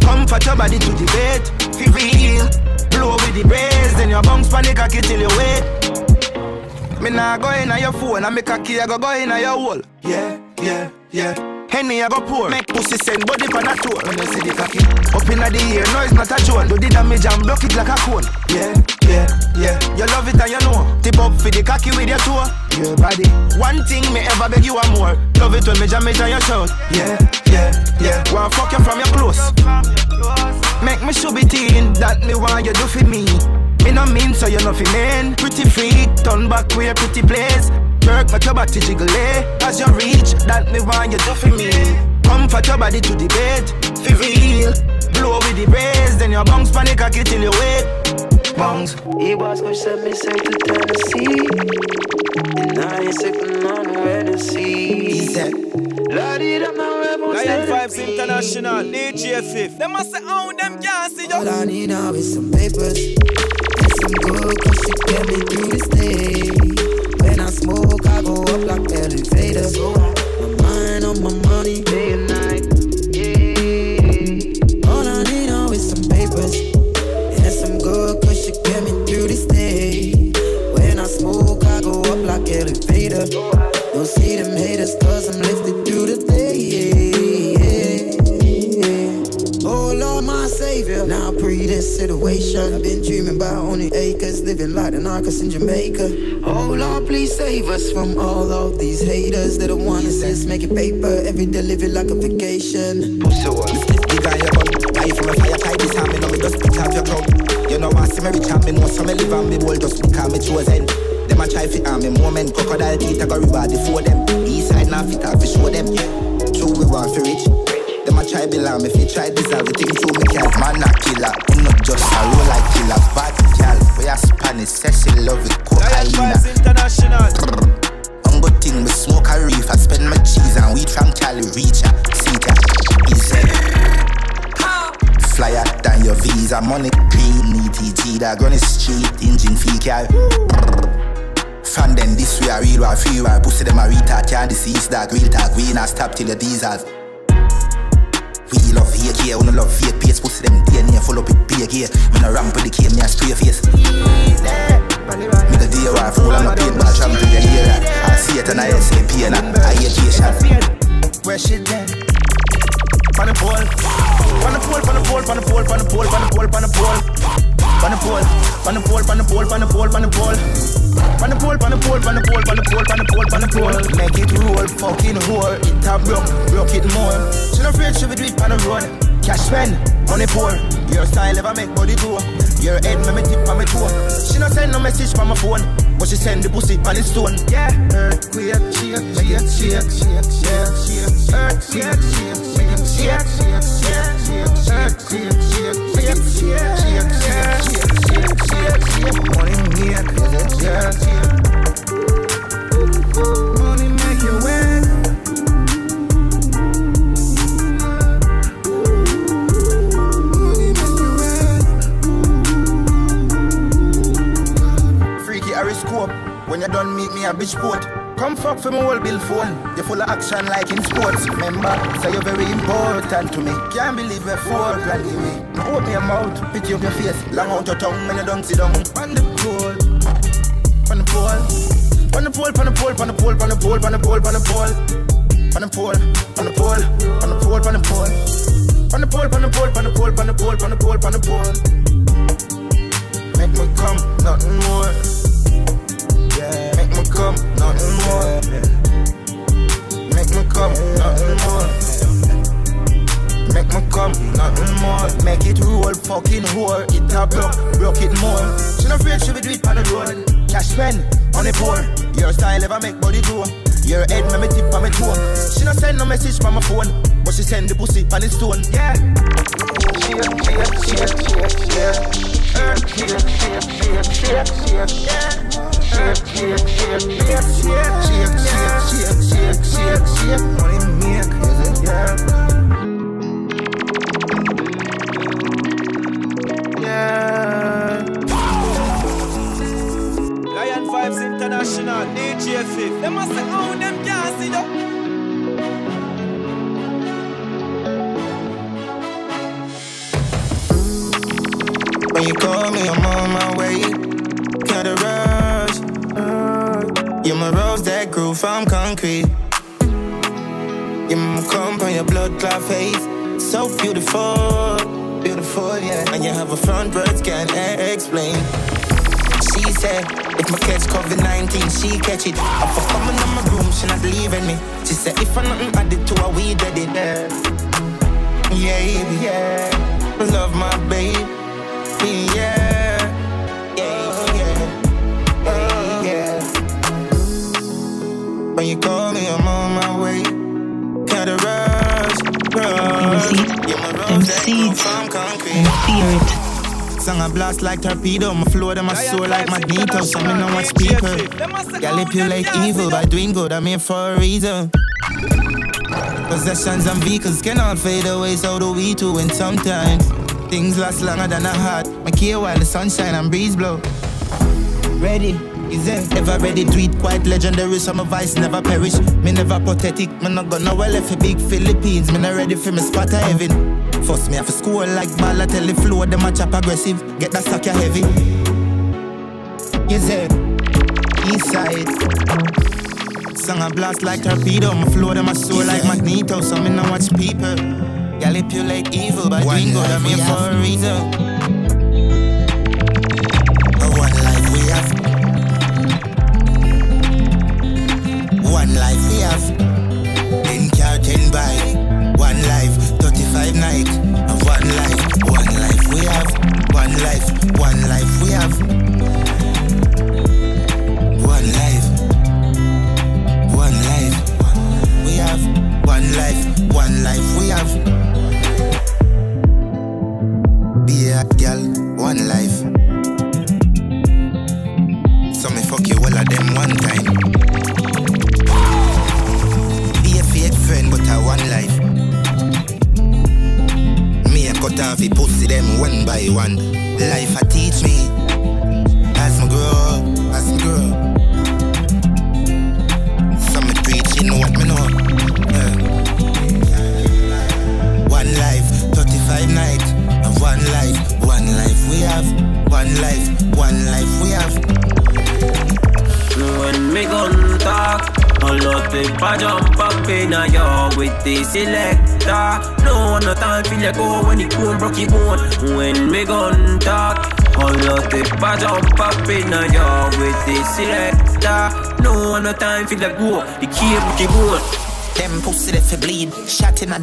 Comfort your body to the bed, fi real. Blow with the brace, then your bounce panic cocky till you wait. Me nah go in your phone, and me cocky I go go in your hole. Yeah, yeah, yeah. Henny I go pour, make pussy send body pan a tour. When you see the cocky up inna the ear, noise not a tone. Do the damage and block it like a cone. Yeah, yeah, yeah. You love it and you know. Tip up for the cocky with your toe. Your body. One thing me ever beg you a more. Love it when me jam it and you shout. Yeah, yeah, yeah. Wanna fuck you from your clothes. Make me show be teen, that me want you do for me. Me no mean so you know fi mean Pretty freak, turn back where pretty place Jerk make your body to jiggle eh? As you reach, that me want you do for me. Comfort your body to the bed, fi real. Blow with the brace, then your bounce panic cocky till you wait Bounce He was gonna send me straight to Tennessee. And I ain't sipping on where to see Lordy, them now rebels Lion Vibes International, DJ Fif. Them must say, oh, them can't see All you. I need now is some papers. And some good cause she get me through this day living like the narcos in Jamaica. Oh Lord, please save us from all of these haters that don't want us just making paper every day, living like a vacation. Pussy one. Big your bum Buy from a fire kite this time Me know me just pick off your club You know I see me rich and me know some me live and me bold Just because me chosen Them a try fit on me moment Crocodile teeth I go reward before them. East side now fit off to show them. True we want for rich. Them a try below me If you try deserve it Think true me can't Man not killer I'm not just a roll like killer. Bad We a Spanish Cecil love it Cocaine. International. I'm good thing me smoke a reef I spend my cheese and weed from Cali reach ya See ya. Easy Flyer than your visa Money green ETG That the street Engine fee car From then this way I real war free war Pussy them a retard Can't decease that Real talk We not stop till your diesels we love fake here, we no love fake pace Pussy them DNA full up with fake here. Me no ramp with the cane, me a spray face. Me go deal with fool and my pain, but I tramp to the near that. I see it and I say pain, I hate patient. Where she then? On the pole, on the pole, on the pole, on the pole, on the pole, on the pole, on the pole. On the pole, on the pole, on the pole, on the pole, on the pole. On the pole, on the pole, on the pole, on the pole, on the pole, on the pole. Make it roll, fucking whore. It a broke, broke it more. She no afraid she be do it on the road. Cash spend, money pour. Your style ever make body grow. Your head make me tip on my toe. She no send no message from my phone, but she send the pussy on the stone. Yeah. Earthquake, shake, shake, shake, shake, shake, shake. Earthquake, shake, shake, shake, shake, shake, shake. Earthquake, shake, shake, shake, shake, shake, shake, shake. Morning, yeah, yeah, yeah. When you done meet me a bitch port. Come fuck for my whole bill phone. You full of action like in sports. Remember, say you're very important to me. Can't believe we're four plan give me. Now open your mouth, pity up your face. Long out your tongue when you don't sit down. On the pole, on the pole, on the pole, on the pole, on the pole, on the pole, on the pole, on the pole. On the pole, on the pole, on the pole, on the pole. On the pole, on the pole, on the pole, on the pole, on the pole, on the pole. Make me come, nothing more come, nothing more. Make me come, nothing more. Make me come, nothing more. Make it roll, fucking whore. It a block, rock it more. She not afraid she be do it on the road. Cash spend on the poor. Your style ever make body grow. Your head make me tip on my toe. She not send no message from my phone, but she send the pussy on the stone. Yeah. Yeah, yeah, yeah, yeah, yeah. Yeah, yeah, yeah, yeah, yeah. International, Fifth. Say, oh, them. When you call me, I'm on my way. You're my rose that grew from concrete. You're my comb on your blood clot face. So beautiful, beautiful, yeah. And you have a front words can't explain. She said, if my catch COVID 19, she catch it. I'm for coming in my room, she not leaving me. She said, if I'm nothing added to her, we did it. Yeah, yeah, yeah. Love my babe. Seeds, them fear it. Song a blast like torpedo, my flow them a soar like magneto. So me no watch people. Manipulate evil by doing good, I'm here for a reason. Possessions and vehicles cannot fade away, so do we too. And sometimes things last longer than a heart. My care while the sunshine and breeze blow. Ready? Is it ever ready? Do it quite legendary. So my voice never perish. Me never pathetic. Me not gonna well if a big Philippines. Me not ready for me spot of heaven. First me off a school like ball. I tell the flow them a chop aggressive. Get that sucker heavy. Is it? East side. Song a blast like torpedo. My flow them a soar like magneto. So me no watch people. Manipulate evil by doing good. I'm here for a reason. Life, one life we have.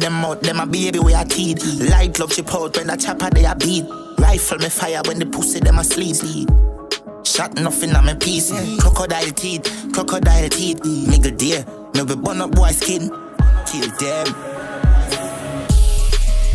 Them mouth, them a baby we a teed. Light love chip out when the chopper they a beat. Rifle me fire when the pussy them a sleep. Shot nothing on my piece. Crocodile teeth, crocodile teeth. Nigga dear, me we burn up boy skin. Kill them.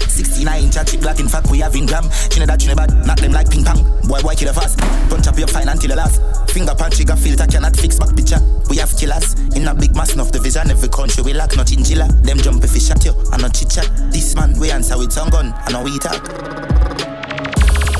69 inch a chick black in fact we have in gram Trinidad, Trinidad, knock them like ping pong Boy, boy, kill a fast Punch up your fine until the last Finger punch, trigger filter cannot fix back picture. We have killers In a big mass enough division. Every country we lack no chinchilla Them jump if we shot you And no chit This man we answer with some gun And we talk.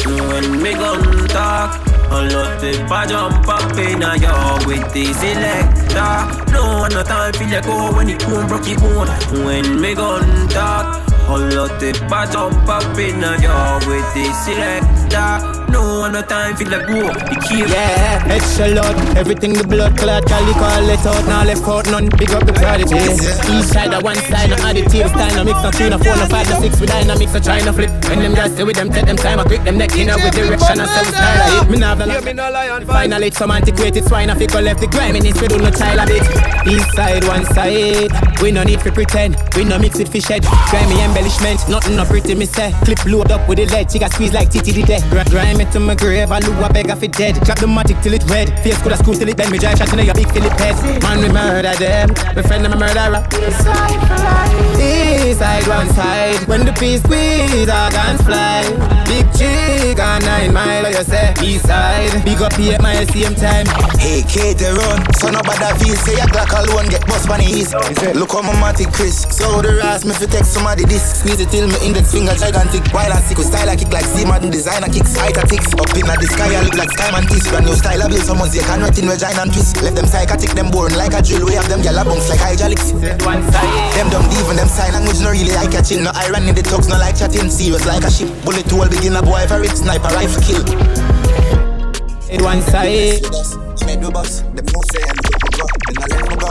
When me gun talk, a lot of pa jump up in a yard with the selector. No one no time feel like go when the bone broke your bone. When me gun talk, a lot of pa jump up in a yard with the selector. No one no time for the go. The key. Yeah, extra load. Everything the blood clot, cali call it out. Now left out none. Big up the prodigy. Each side, of one side, no additive style. No mix, no three, no four, no five, no six. We dynamics, no try, no flip. When them guys stay with them, take them time. I break them neck in with direction and some style. I hit me now, the Yeah, me no lie on Finally, some antiquated swine. I figure left the griminess. We do no child a bit. East side, one side. We no need to pretend. We no mix with fish head. Grimy embellishment. Nothing no pretty, me say. Clip load up with the lead. She got squeeze like Titi the dead. Gra- Grime it to my grave. I lose a beg of it dead. Drop the matic till it red. Face could have screw till it bend. Me drive shot in your big Philip head. Man, we murder them. My friend, I'm a murderer. East side, East side, one side. When the peace squeeze, our guns fly. Big chick on nine mile, you say. East side. Big up here at my same time. Hey, Kate, run. Son of a feel say a Glock alone get bust by the east. Look how my matic Chris. So the ras me fi text somebody this. Squeeze it till my index finger gigantic. While I sick with style I kick like C Madden designer kicks. Height a ticks. Up in the sky I look like Skyman Kiss. Brand new style I build someone's they can wet in vagina and twist. Left them psychotic, them boring like a drill. We have them gyal a bounce like hydraulics. Them dumb even them sign language no really eye catching. No iron in the talks, no like chatting. Serious like a ship. Bullet hole begin a boy for it. Sniper rifle kill. It one side. Me do bus, them no say I'm looking go. Then I let me go.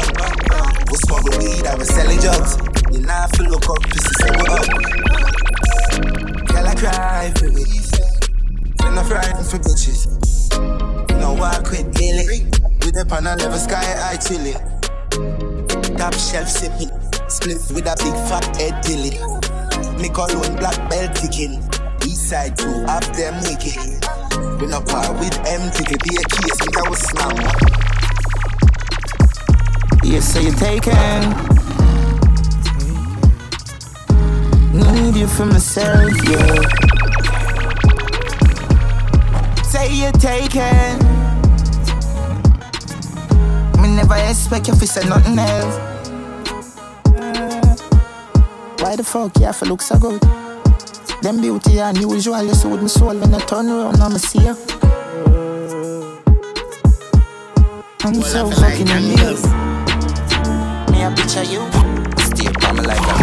We smuggle weed, I was selling drugs. You know have to look up, this is how we up. Girl, I cry for it. Then I frightened for bitches. You know walk with Billy. With up on a level sky, I chillin'. Top shelf sipping. Split with a big fat head billy. Me call one black belt ticking. East side two, half them wicked. We no par with empty, to be a case, I was snap. Yes, so you're taken. Need you for myself, yeah. Say you're taken. Me never expect you to say nothing else. Why the fuck you have to look so good? Them beauty unusual, you sold me soul when I turn around, I'ma see you. I'm so fucking amazed. Me a picture you. Stay me like a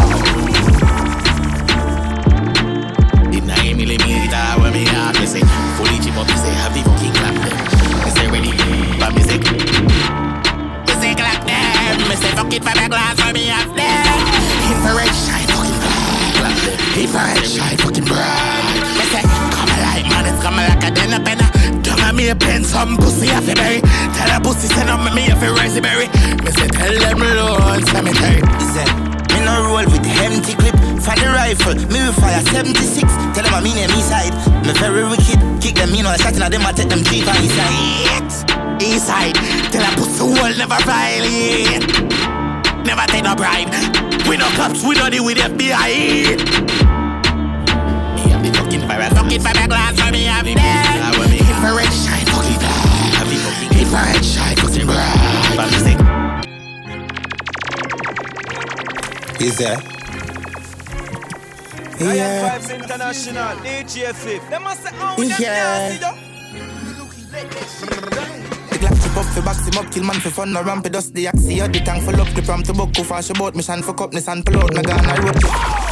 In a millimeter when me have me say Fully chip up, me say have the fucking clap them Me say ready, but me say Me say clap them Me say fuck it for the glass when me have them Infrared shine Them Infrared shine fucking bright Me say come alive man, it's come like a a penna Don't me a pen, some pussy off the berry Tell a pussy send up me if it rise berry Me say tell them Lord, cemetery Me no roll with the empty clip. For the rifle, me will fire 76 Tell them I mean east side Me very wicked. Kick them in on a shot and them I take them deep and east side tell a pussy hole never violate. Never take no bribe We no cops, we no deal with FBI Me have the fucking fire, fucking fire glass for me have the Infrared shine, fucking bright Have the fucking infrared shine, fucking bright But Is there? Lion Yeah. Vibes International, DJ Fif. Them must say, oh, Yeah. Up fi box him up, kill man fi fun, no ramp dust the axie. The tank full up, clip ram to buck, go fast about mission for cup, Nissan pull out, me gonna road trip.